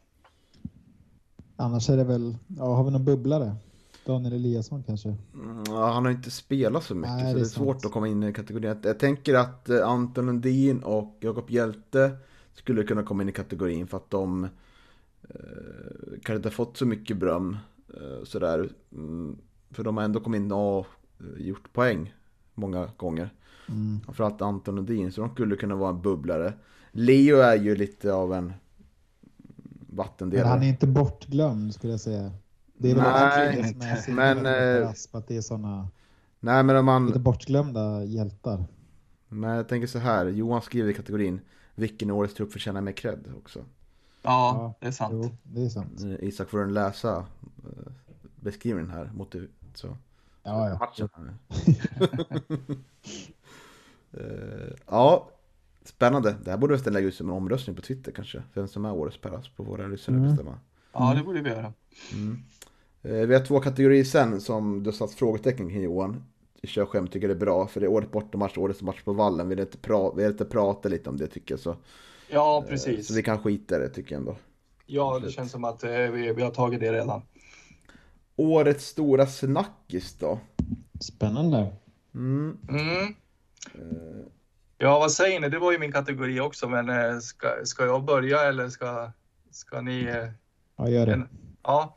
Annars är det väl, ja, har vi någon bubblare? Daniel Eliasson kanske? Mm, ja, han har inte spelat så mycket Nej, så det är är svårt sant. att komma in i kategorin. Jag- Jag tänker att eh, Anton Lundin och Jakob Hjälte skulle kunna komma in i kategorin för att de eh, kanske inte har fått så mycket beröm. Eh, sådär. Mm, för de har ändå kommit in och eh, gjort poäng många gånger. Mm. Framförallt Anton Lundin, så de skulle kunna vara en bubblare. Leo är ju lite av en Men vattendelare. han är inte bortglömd skulle jag säga. Det är väl Nej, det som är så men, Asp, att det är sådana Nej men om man... lite bortglömda hjältar. Men jag tänker så här, Johan skriver i kategorin Vilken årets trupp förtjänar mer cred också. Ja, det är sant. Jo, det är sant. Eh, Isak får en läsa eh, beskrivningen här. Motiv så. Ja, ja. Matchen här. Ja, spännande. Det här borde vi lägga ut som en omröstning på Twitter kanske. Vem som är årets Peras på våra lyssnare Mm. bestämma. Ja, det borde vi göra. Mm. Eh, Vi har två kategorier sen som du har satt frågetecken kring Johan. Jag kör skämt, tycker det är bra. För det är året bortamatch, årets match på vallen. Vi vill inte, pra- vi vill inte prata lite om det tycker jag. Så, Ja, eh, precis. så vi kan skita i det tycker jag ändå. Ja, det känns som att eh, vi, vi har tagit det redan. Årets stora snackis då? Spännande. Mm. Mm. Ja, vad säger ni? Det var ju min kategori också, men ska, ska jag börja eller ska, ska ni? Ja, gör det. En- Ja,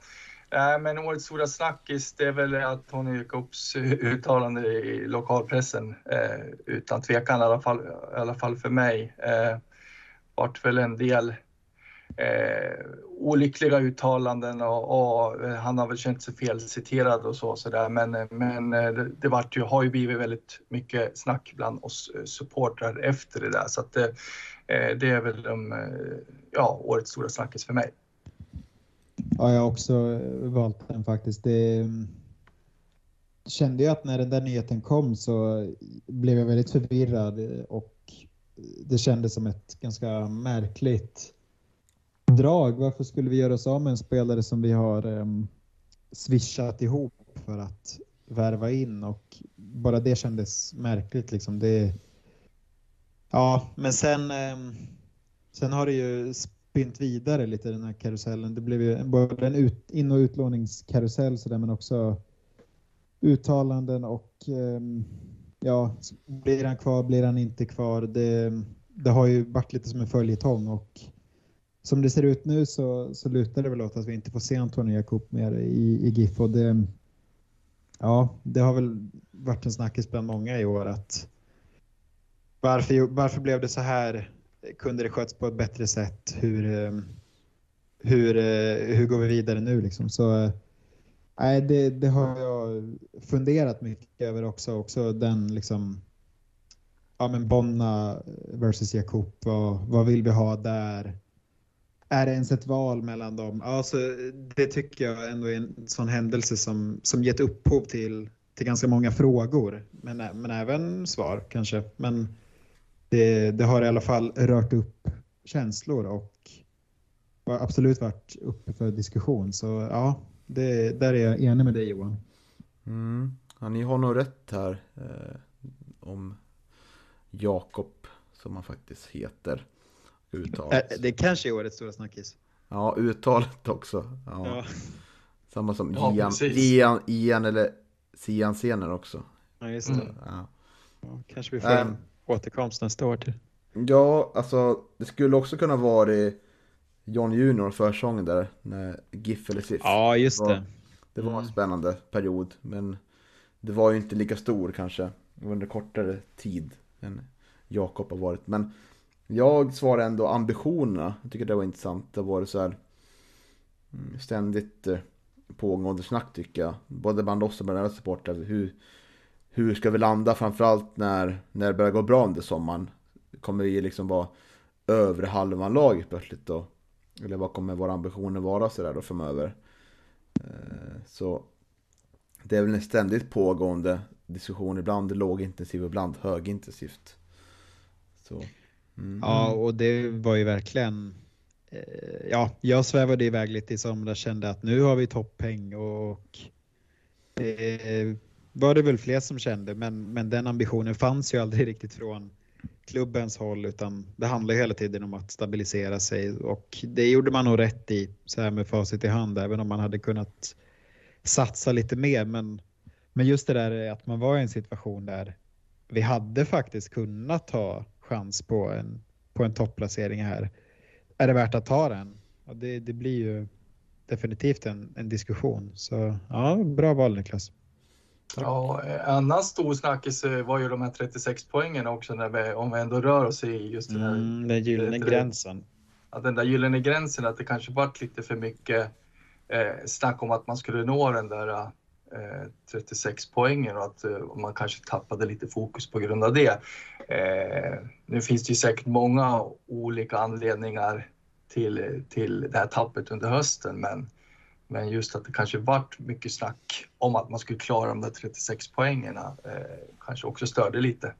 eh, men årets stora snackis det är väl att Tony Jacobs uttalande i lokalpressen. Eh, utan tvekan i alla fall, i alla fall för mig. Eh, vart väl en del eh, olyckliga uttalanden och, och, han har väl känt sig felciterad och så, så där. men, men det, det vart ju, har ju blivit väldigt mycket snack bland oss supportrar efter det där så att det, det är väl de, ja, årets stora snackis för mig. Ja, jag har också eh, valt den faktiskt. Det mm, kände jag att när den där nyheten kom så blev jag väldigt förvirrad eh, och eh, det kändes som ett ganska märkligt drag. Varför skulle vi göra oss av med en spelare som vi har um, swishat ihop för att värva in och bara det kändes märkligt liksom. Det, ja, men sen, um, sen har det ju spint vidare lite den här karusellen. Det blev ju både en ut, in och utlåningskarusell så där men också uttalanden och um, ja, blir han kvar, blir han inte kvar? Det, det har ju varit lite som en följetong och som det ser ut nu så, så lutar det väl åt att vi inte får se Antonio Jakob mer i, i GIF och det, ja, det har väl varit en snackis bland många i år att varför, varför blev det så här? Kunde det sköts på ett bättre sätt? Hur, eh, hur, eh, hur går vi vidare nu liksom? Så eh, nej, det, det har jag funderat mycket över också. Också den liksom ja men Bonna versus Jakob, vad, vad vill vi ha där? är det ens ett val mellan dem? Alltså, det tycker jag ändå är en sån händelse som, som gett upphov till, till ganska många frågor, men, men även svar kanske. Men det, det har i alla fall rört upp känslor och absolut varit uppe för diskussion. Så ja, det, där är jag enig med dig Johan. Mm. Ja, ni har nog rätt här eh, om Jakob som han faktiskt heter. Uttalet. Det kanske är årets stora snackis. Ja, uttalet också. Ja. ja. Samma som ja, Ian, Ian, Ian eller Sian Sener också. Ja, just det. Mm. Ja. Ja, kanske vi får en återkomst nästa år till. Ja, alltså det skulle också kunna vara John Junior försången där, när GIF eller SIF. Ja, just det. Det var, en mm. spännande period, men det var ju inte lika stor kanske under kortare tid än Jakob har varit. Men jag svarar ändå ambitionerna. Jag tycker det var intressant. Det varit så här mm, ständigt eh, pågående snack tycker jag. Både bland oss och bland andra supportrar. Hur, hur ska vi landa framförallt när, när det börjar gå bra under sommaren? Kommer vi liksom vara övre halvan laget plötsligt då? Eller vad kommer våra ambitioner vara sådär då framöver? Eh, så det är väl en ständigt pågående diskussion. Ibland lågintensivt, ibland högintensivt. Så. Mm. Ja, och det var ju verkligen eh, Ja, jag svävade iväg lite i somras kände att nu har vi toppeng och eh, var det väl fler som kände, men, men den ambitionen fanns ju aldrig riktigt från klubbens håll utan det handlar hela tiden om att stabilisera sig och det gjorde man nog rätt i så här med facit i hand även om man hade kunnat satsa lite mer men, men just det där att man var i en situation där vi hade faktiskt kunnat ta chans på en, på en topplacering här. Är det värt att ta den? Ja, det, det blir ju definitivt en, en diskussion. Så ja, bra val Niklas. Ja, en annan stor snackis var ju de här 36 poängen också när vi, om vi ändå rör oss i just den här mm, den gyllene gränsen. Att den där gyllene gränsen, att det kanske varit lite för mycket eh, snack om att man skulle nå den där 36 eh, poängen och att eh, man kanske tappade lite fokus på grund av det. Eh, nu finns det ju säkert många olika anledningar till, till det här tappet under hösten men, men just att det kanske vart mycket snack om att man skulle klara de där 36 poängerna kanske också störde lite.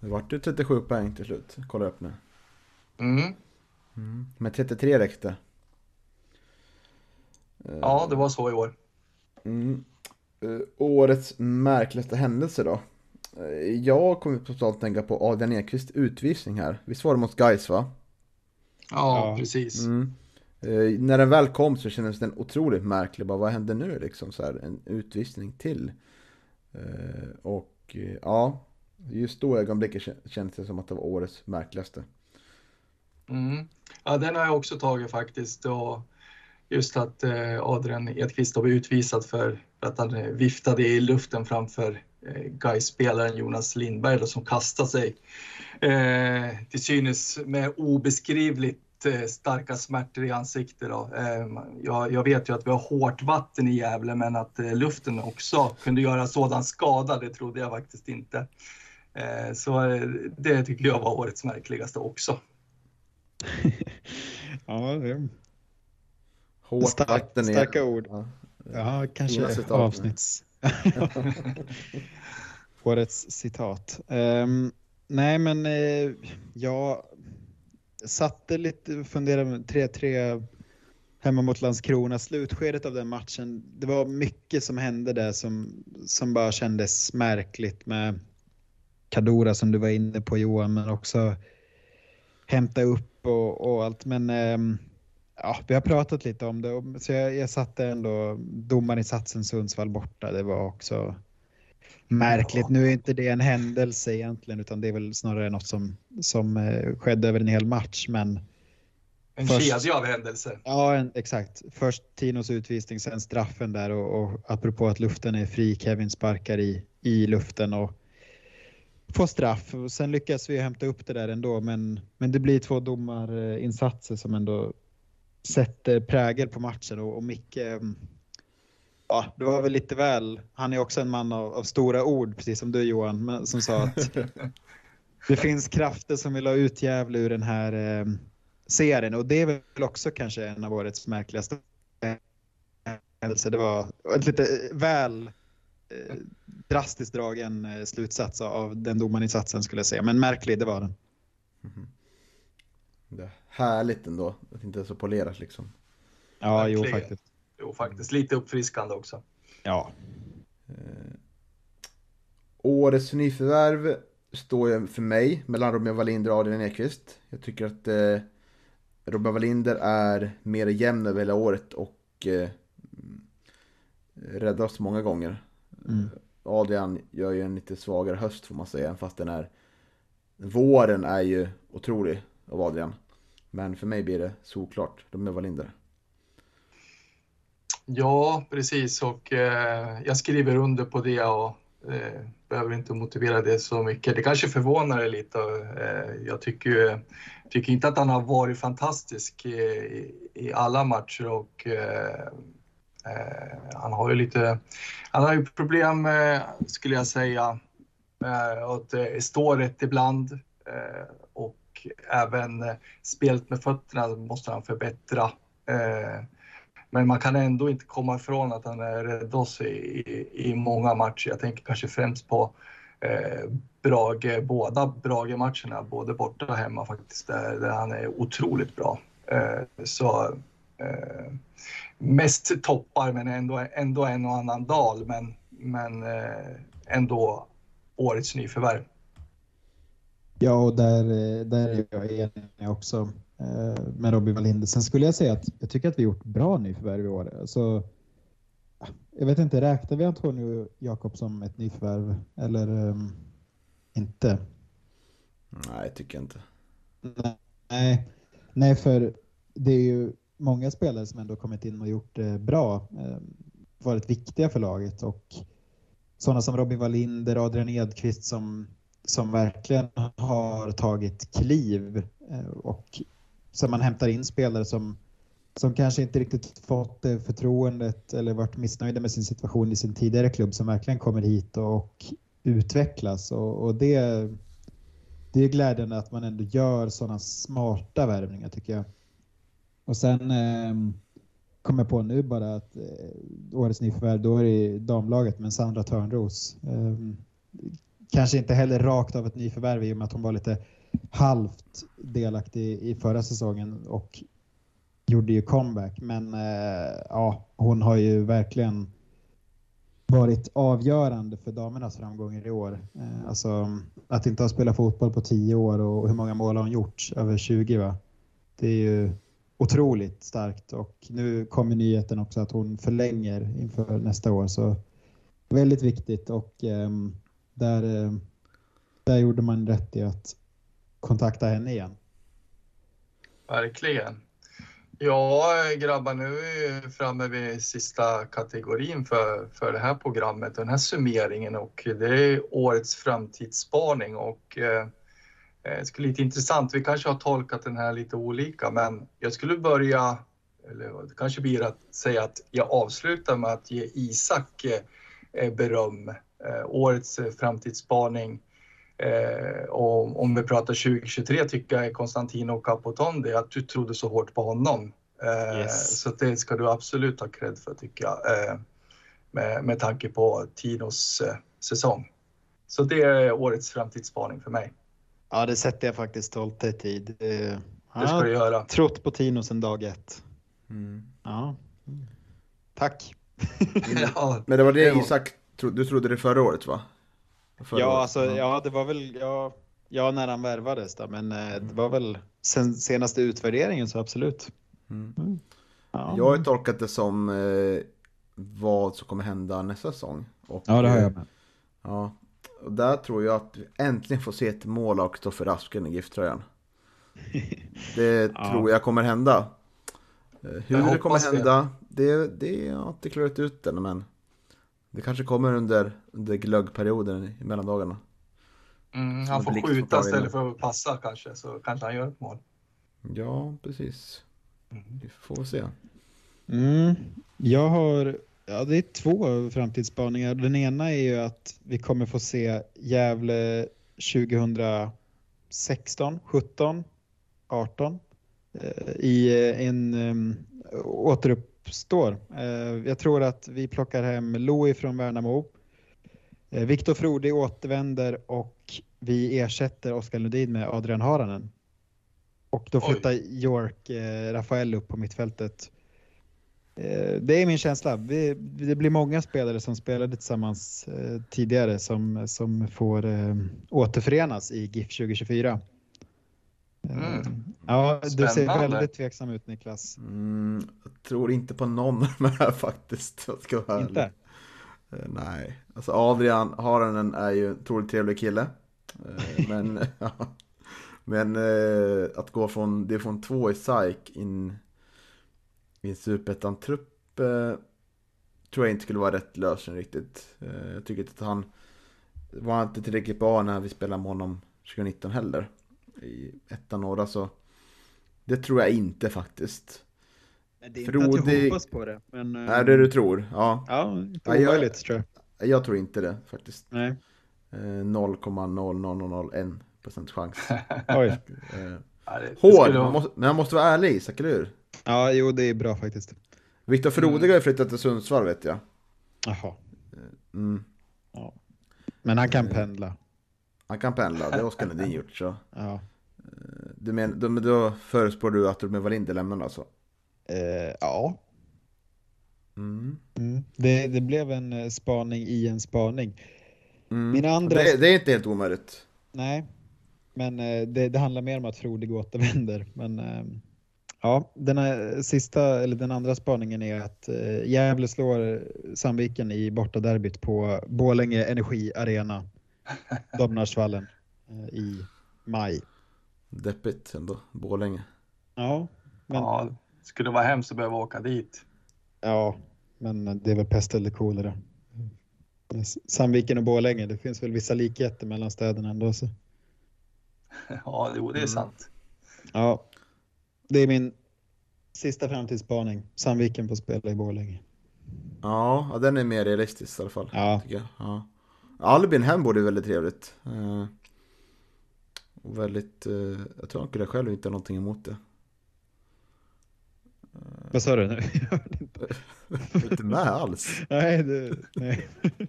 Det vart ju 37 poäng till slut, kolla upp nu. Mm. Mm. Men 33 räckte. Ja, det var så i år. Mm. Uh, årets märkligaste händelse då? Uh, jag kommer totalt att tänka på Adrian Ekvist utvisning här. Visst var det mot Gais va? Ja, ja. precis. Mm. Eh, när den väl kom så kändes den otroligt märklig. Bara, vad hände nu liksom? Så här, en utvisning till. Eh, och eh, ja, just då ögonblicket kändes det som att det var årets märkligaste. Mm. Ja, den har jag också tagit faktiskt. Och just att eh, Adrian Edqvist har blivit utvisad för att han eh, viftade i luften framför eh, Gais-spelaren Jonas Lindberg då, som kastade sig eh, till synes med obeskrivligt eh, starka smärtor i ansiktet. Då. Eh, jag, jag, vet ju att vi har hårt vatten i Gävle men att eh, luften också kunde göra sådan skada, det trodde jag faktiskt inte. Eh, så det tycker jag var årets märkligaste också. ja, det... Hårt Stark, vatten är... Starka ord. Ja. Ja, kanske avsnitts... Årets citat. Um, nej, men uh, jag satte lite, funderade 3-3 hemma mot Landskrona, slutskedet av den matchen. Det var mycket som hände där som, som bara kändes märkligt med Kadora som du var inne på Johan, men också hämta upp och, och allt. Men ehm, ja, vi har pratat lite om det, så jag, jag satte ändå domarinsatsen Sundsvall borta. Det var också märkligt. Nu är inte det en händelse egentligen, utan det är väl snarare något som, som eh, skedde över en hel match. Men en av händelser. Ja, en, exakt. Först Tinos utvisning, sen straffen där och, och apropå att luften är fri, Kevin sparkar i, i luften och får straff. Och sen lyckas vi hämta upp det där ändå, men, men det blir två domarinsatser som ändå sätter prägel på matchen och, och Micke, mm, ja, det var väl lite väl, han är också en man av, av stora ord, precis som du Johan, men, som sa att det finns krafter som vill ha ut Gävle ur den här eh, serien och det är väl också kanske en av årets märkligaste händelser. Det var ett lite väl eh, drastiskt dragen eh, slutsats av den domarinsatsen skulle jag säga, men märklig det var den. Mm -hmm. Det är härligt ändå, att det inte är så polerat liksom. Ja, Verkligen. jo faktiskt. Jo, faktiskt. Lite uppfriskande också. Ja. Eh, årets nyförvärv står ju för mig mellan Robin Wallinder och Adrian Ekvist. Jag tycker att eh, Robin Wallinder är mer jämn över hela året och eh, räddar oss många gånger. Mm. Adrian gör ju en lite svagare höst får man säga, fast den är Våren är ju otrolig av Adrian. Men för mig blir det såklart är Wallinder. Ja, precis och eh, jag skriver under på det och eh, behöver inte motivera det så mycket. Det kanske förvånar dig lite. Eh, jag tycker, tycker inte att han har varit fantastisk i, i alla matcher och eh, eh, han har ju lite, han har ju problem skulle jag säga, eh, att eh, det står rätt ibland även eh, spelet med fötterna måste han förbättra. Men man kan ändå inte komma ifrån att han är rädd oss i, i, i många matcher. Jag tänker kanske främst på eh, Brage, båda Brage-matcherna, både borta och hemma faktiskt, där, där han är otroligt bra. Eh, så eh, mest toppar, men ändå, ändå en och annan dal, men, men eh, ändå årets nyförvärv. Ja, och där, eh, där är jag enig också med Robin Wallinder. Sen skulle jag säga att jag tycker att vi gjort bra nyförvärv i år. Alltså, jag vet inte, räknar vi Antonio Jakob som ett nyförvärv eller um, inte? Nej, jag tycker inte. Nej, nej, för det är ju många spelare som ändå kommit in och gjort det bra, eh, varit viktiga för laget och sådana som Robin Wallinder, Adrian Edqvist som som verkligen har tagit kliv eh, och så man hämtar in spelare som, som kanske inte riktigt fått det förtroendet eller varit missnöjda med sin situation i sin tidigare klubb som verkligen kommer hit och utvecklas och, och det, det är glädjande att man ändå gör sådana smarta värvningar tycker jag. Och sen eh, kom jag på nu bara att eh, årets nyförvärv då är det damlaget med Sandra Törnros. Eh, kanske inte heller rakt av ett nyförvärv i och med att hon var lite halvt delaktig i förra säsongen och gjorde ju comeback. Men eh, ja, hon har ju verkligen varit avgörande för damernas framgångar i år. Eh, alltså att inte ha spelat fotboll på tio år och hur många mål har hon gjort? Över 20 va? Det är ju otroligt starkt och nu kommer nyheten också att hon förlänger inför nästa år så väldigt viktigt och eh, där, eh, där gjorde man rätt i att kontakta henne igen. Verkligen. Ja, grabbar, nu är vi framme vid sista kategorin för, för det här programmet, den här summeringen och det är årets framtidsspaning och eh, det skulle lite intressant. Vi kanske har tolkat den här lite olika, men jag skulle börja, eller det kanske blir att säga att jag avslutar med att ge Isak eh, eh beröm. Eh, årets eh, framtidsspaning Eh, och om vi pratar 2023 tycker jag Konstantino Capotondi att du trodde så hårt på honom. Eh, yes. Så det ska du absolut ha cred för tycker jag. Eh, med, med tanke på Tinos eh, säsong. Så det är årets framtidsspaning för mig. Ja, det sätter jag faktiskt stolthet i. Det, det ska du göra. Trott på Tino sedan dag ett. Mm. Ja. Tack. ja, Men det var det Isak, du trodde det förra året va? Ja, alltså, ja, det var väl, ja, ja när han värvades då, men eh, det var väl sen senaste utvärderingen så absolut. Mm. Mm. Ja. Jag har tolkat det som eh, vad som kommer hända nästa säsong. Och, ja, det har jag eh, med. Ja, och där tror jag att vi äntligen får se ett mål av Kristoffer Asken i gifttröjan. Det ja. tror jag kommer hända. Eh, hur det kommer hända, det, det har jag inte klarat ut än, men det kanske kommer under, under glöggperioden i mellandagarna. Mm, han får skjuta istället för att passa kanske, så kanske han gör ett mål. Ja, precis. Mm. Vi får se. Mm. Jag har, ja det är två framtidsspaningar. Den ena är ju att vi kommer få se Gävle 2016, 17, 18 i en um, återupp uppstår. Eh, jag tror att vi plockar hem Louis från Värnamo. Eh, Viktor Frodi återvänder och vi ersätter Oskar Lundin med Adrian Haranen. Och då flyttar Oj. York eh, Rafael upp på mittfältet. Det är min känsla. Vi, det blir många spelare som spelade tillsammans tidigare som, som får återförenas i GIF 2024. Mm. Ja, du ser väldigt tveksam ut Niklas. Mm, jag tror inte på någon av de här faktiskt. Jag ska vara inte? Uh, nej, alltså Adrian Haranen är ju en otroligt trevlig kille. Uh, men ja. men uh, att gå från division 2 i SAIK in i en superettan-trupp tror jag inte skulle vara rätt lösning riktigt. jag tycker inte att han var inte tillräckligt bra när vi spelade med honom 2019 heller i ettan norra så det tror jag inte faktiskt. Men det är Frodi... inte att jag hoppas på det. Men, är det du tror? Ja. Ja, inte omöjligt tror jag. Jag tror inte det faktiskt. Nej. 0,0001 eh, procent chans. Oj. Eh, hård, man måste, men man måste vara ärlig Isak, eller hur? Ja, jo det är bra faktiskt. Viktor Frode mm. har flyttat till Sundsvall vet jag. Jaha. Mm. Ja. Men han kan pendla. Han kan pendla, det har Oskar Lundin gjort så. Ja. Du men, då, då förespår du att Ruben Wallinder lämnar alltså? Eh, ja. Mm. Mm. Det, det, blev en eh, spaning i en spaning. Mm. Min andra... Det, det, är inte helt omöjligt. Nej, men eh, det, det, handlar mer om att Frodig återvänder. Men eh, ja, den, sista, eller den andra spaningen är att Gävle slår Sandviken i bortaderbyt på Bålänge Energi Arena, Domnarsvallen, i maj. Deppigt ändå, Borlänge. Ja. Men... Ja, skulle vara hemskt att behöva åka dit. Ja, men det är väl pest eller kolera. Sandviken och Borlänge, det finns väl vissa likheter mellan städerna ändå. Så. Ja, jo, det är mm. sant. Ja, det är min sista framtidsspaning. Sandviken får spela i Borlänge. Ja, den är mer realistisk i alla fall. Ja. ja. Albin hem borde väldigt trevligt. Uh, och väldigt, uh, jag tror han själv inte har någonting emot det. Vad sa du nu? Inte med alls. nej, du, nej.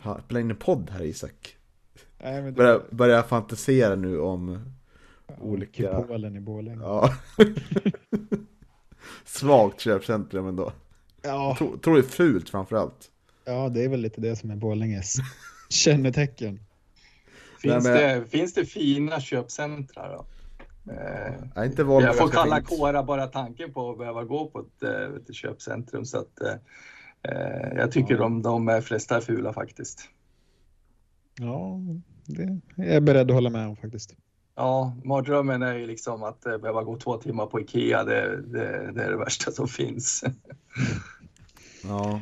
Fan, spela in en podd här Isak. Nej, men börja, börja fantisera nu om ja, olika... Kupolen i Borlänge. Ja. Svagt köpcentrum ändå. Ja. Tror, tror det är fult framförallt. Ja, det är väl lite det som är Borlänges kännetecken. Finns, Nej, men... det, finns det fina köpcentra då? Eh, inte jag får kalla kåra bara tanken på att behöva gå på ett, eh, ett köpcentrum. Så att, eh, eh, jag tycker ja. de, de flesta är fula faktiskt. Ja, det är jag beredd att hålla med om faktiskt. Ja, mardrömmen är ju liksom att eh, behöva gå två timmar på Ikea. Det, det, det är det värsta som finns. Ja.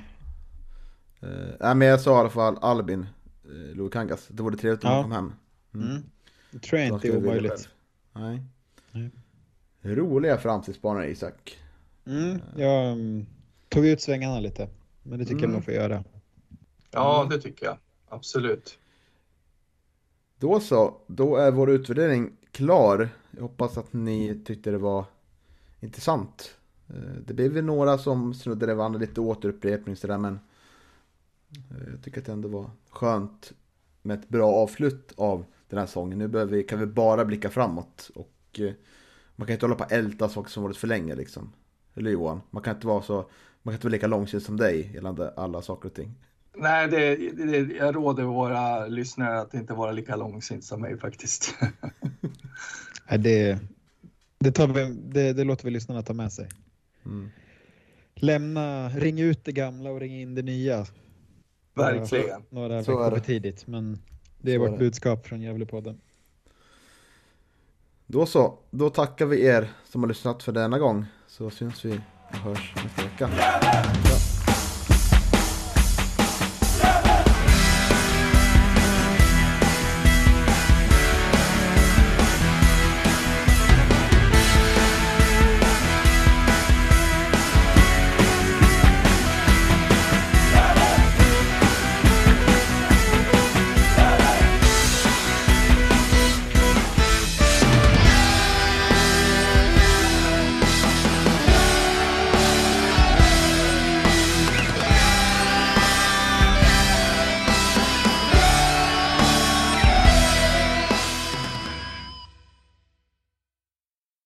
Nej, men jag sa i alla fall Albin eh, Lukangas. Det vore trevligt om Ja. han kom hem. Mm. Mm. Det tror jag inte är omöjligt. Nej. Nej. Roliga framtidsspanare Isak. Mm. Jag mm, tog ut svängarna lite, men det tycker Mm. jag man får göra. Ja, det tycker jag. Absolut. Då så, då är vår utvärdering klar. Jag hoppas att ni tyckte det var intressant. Eh, Det blev väl några som snuddade vid andra, lite återupprepning sådär men jag tycker att det ändå var skönt med ett bra avslut av den här säsongen. Nu behöver vi, kan vi bara blicka framåt och eh, man kan inte hålla på och älta saker som varit för länge liksom. Eller Johan? Man kan inte vara så, man kan inte vara lika långsiktig som dig gällande alla saker och ting. Nej, det, det, jag råder våra lyssnare att inte vara lika långsint som mig faktiskt. Nej, det, det, tar vi, det, det låter vi lyssnarna ta med sig. Mm. Lämna, ring ut det gamla och ring in det nya. Verkligen. Några Så är veckor för tidigt, men det är Så är vårt det. budskap från Gävlepodden. Då så, då tackar vi er som har lyssnat för denna gång. Så syns vi och hörs nästa vecka.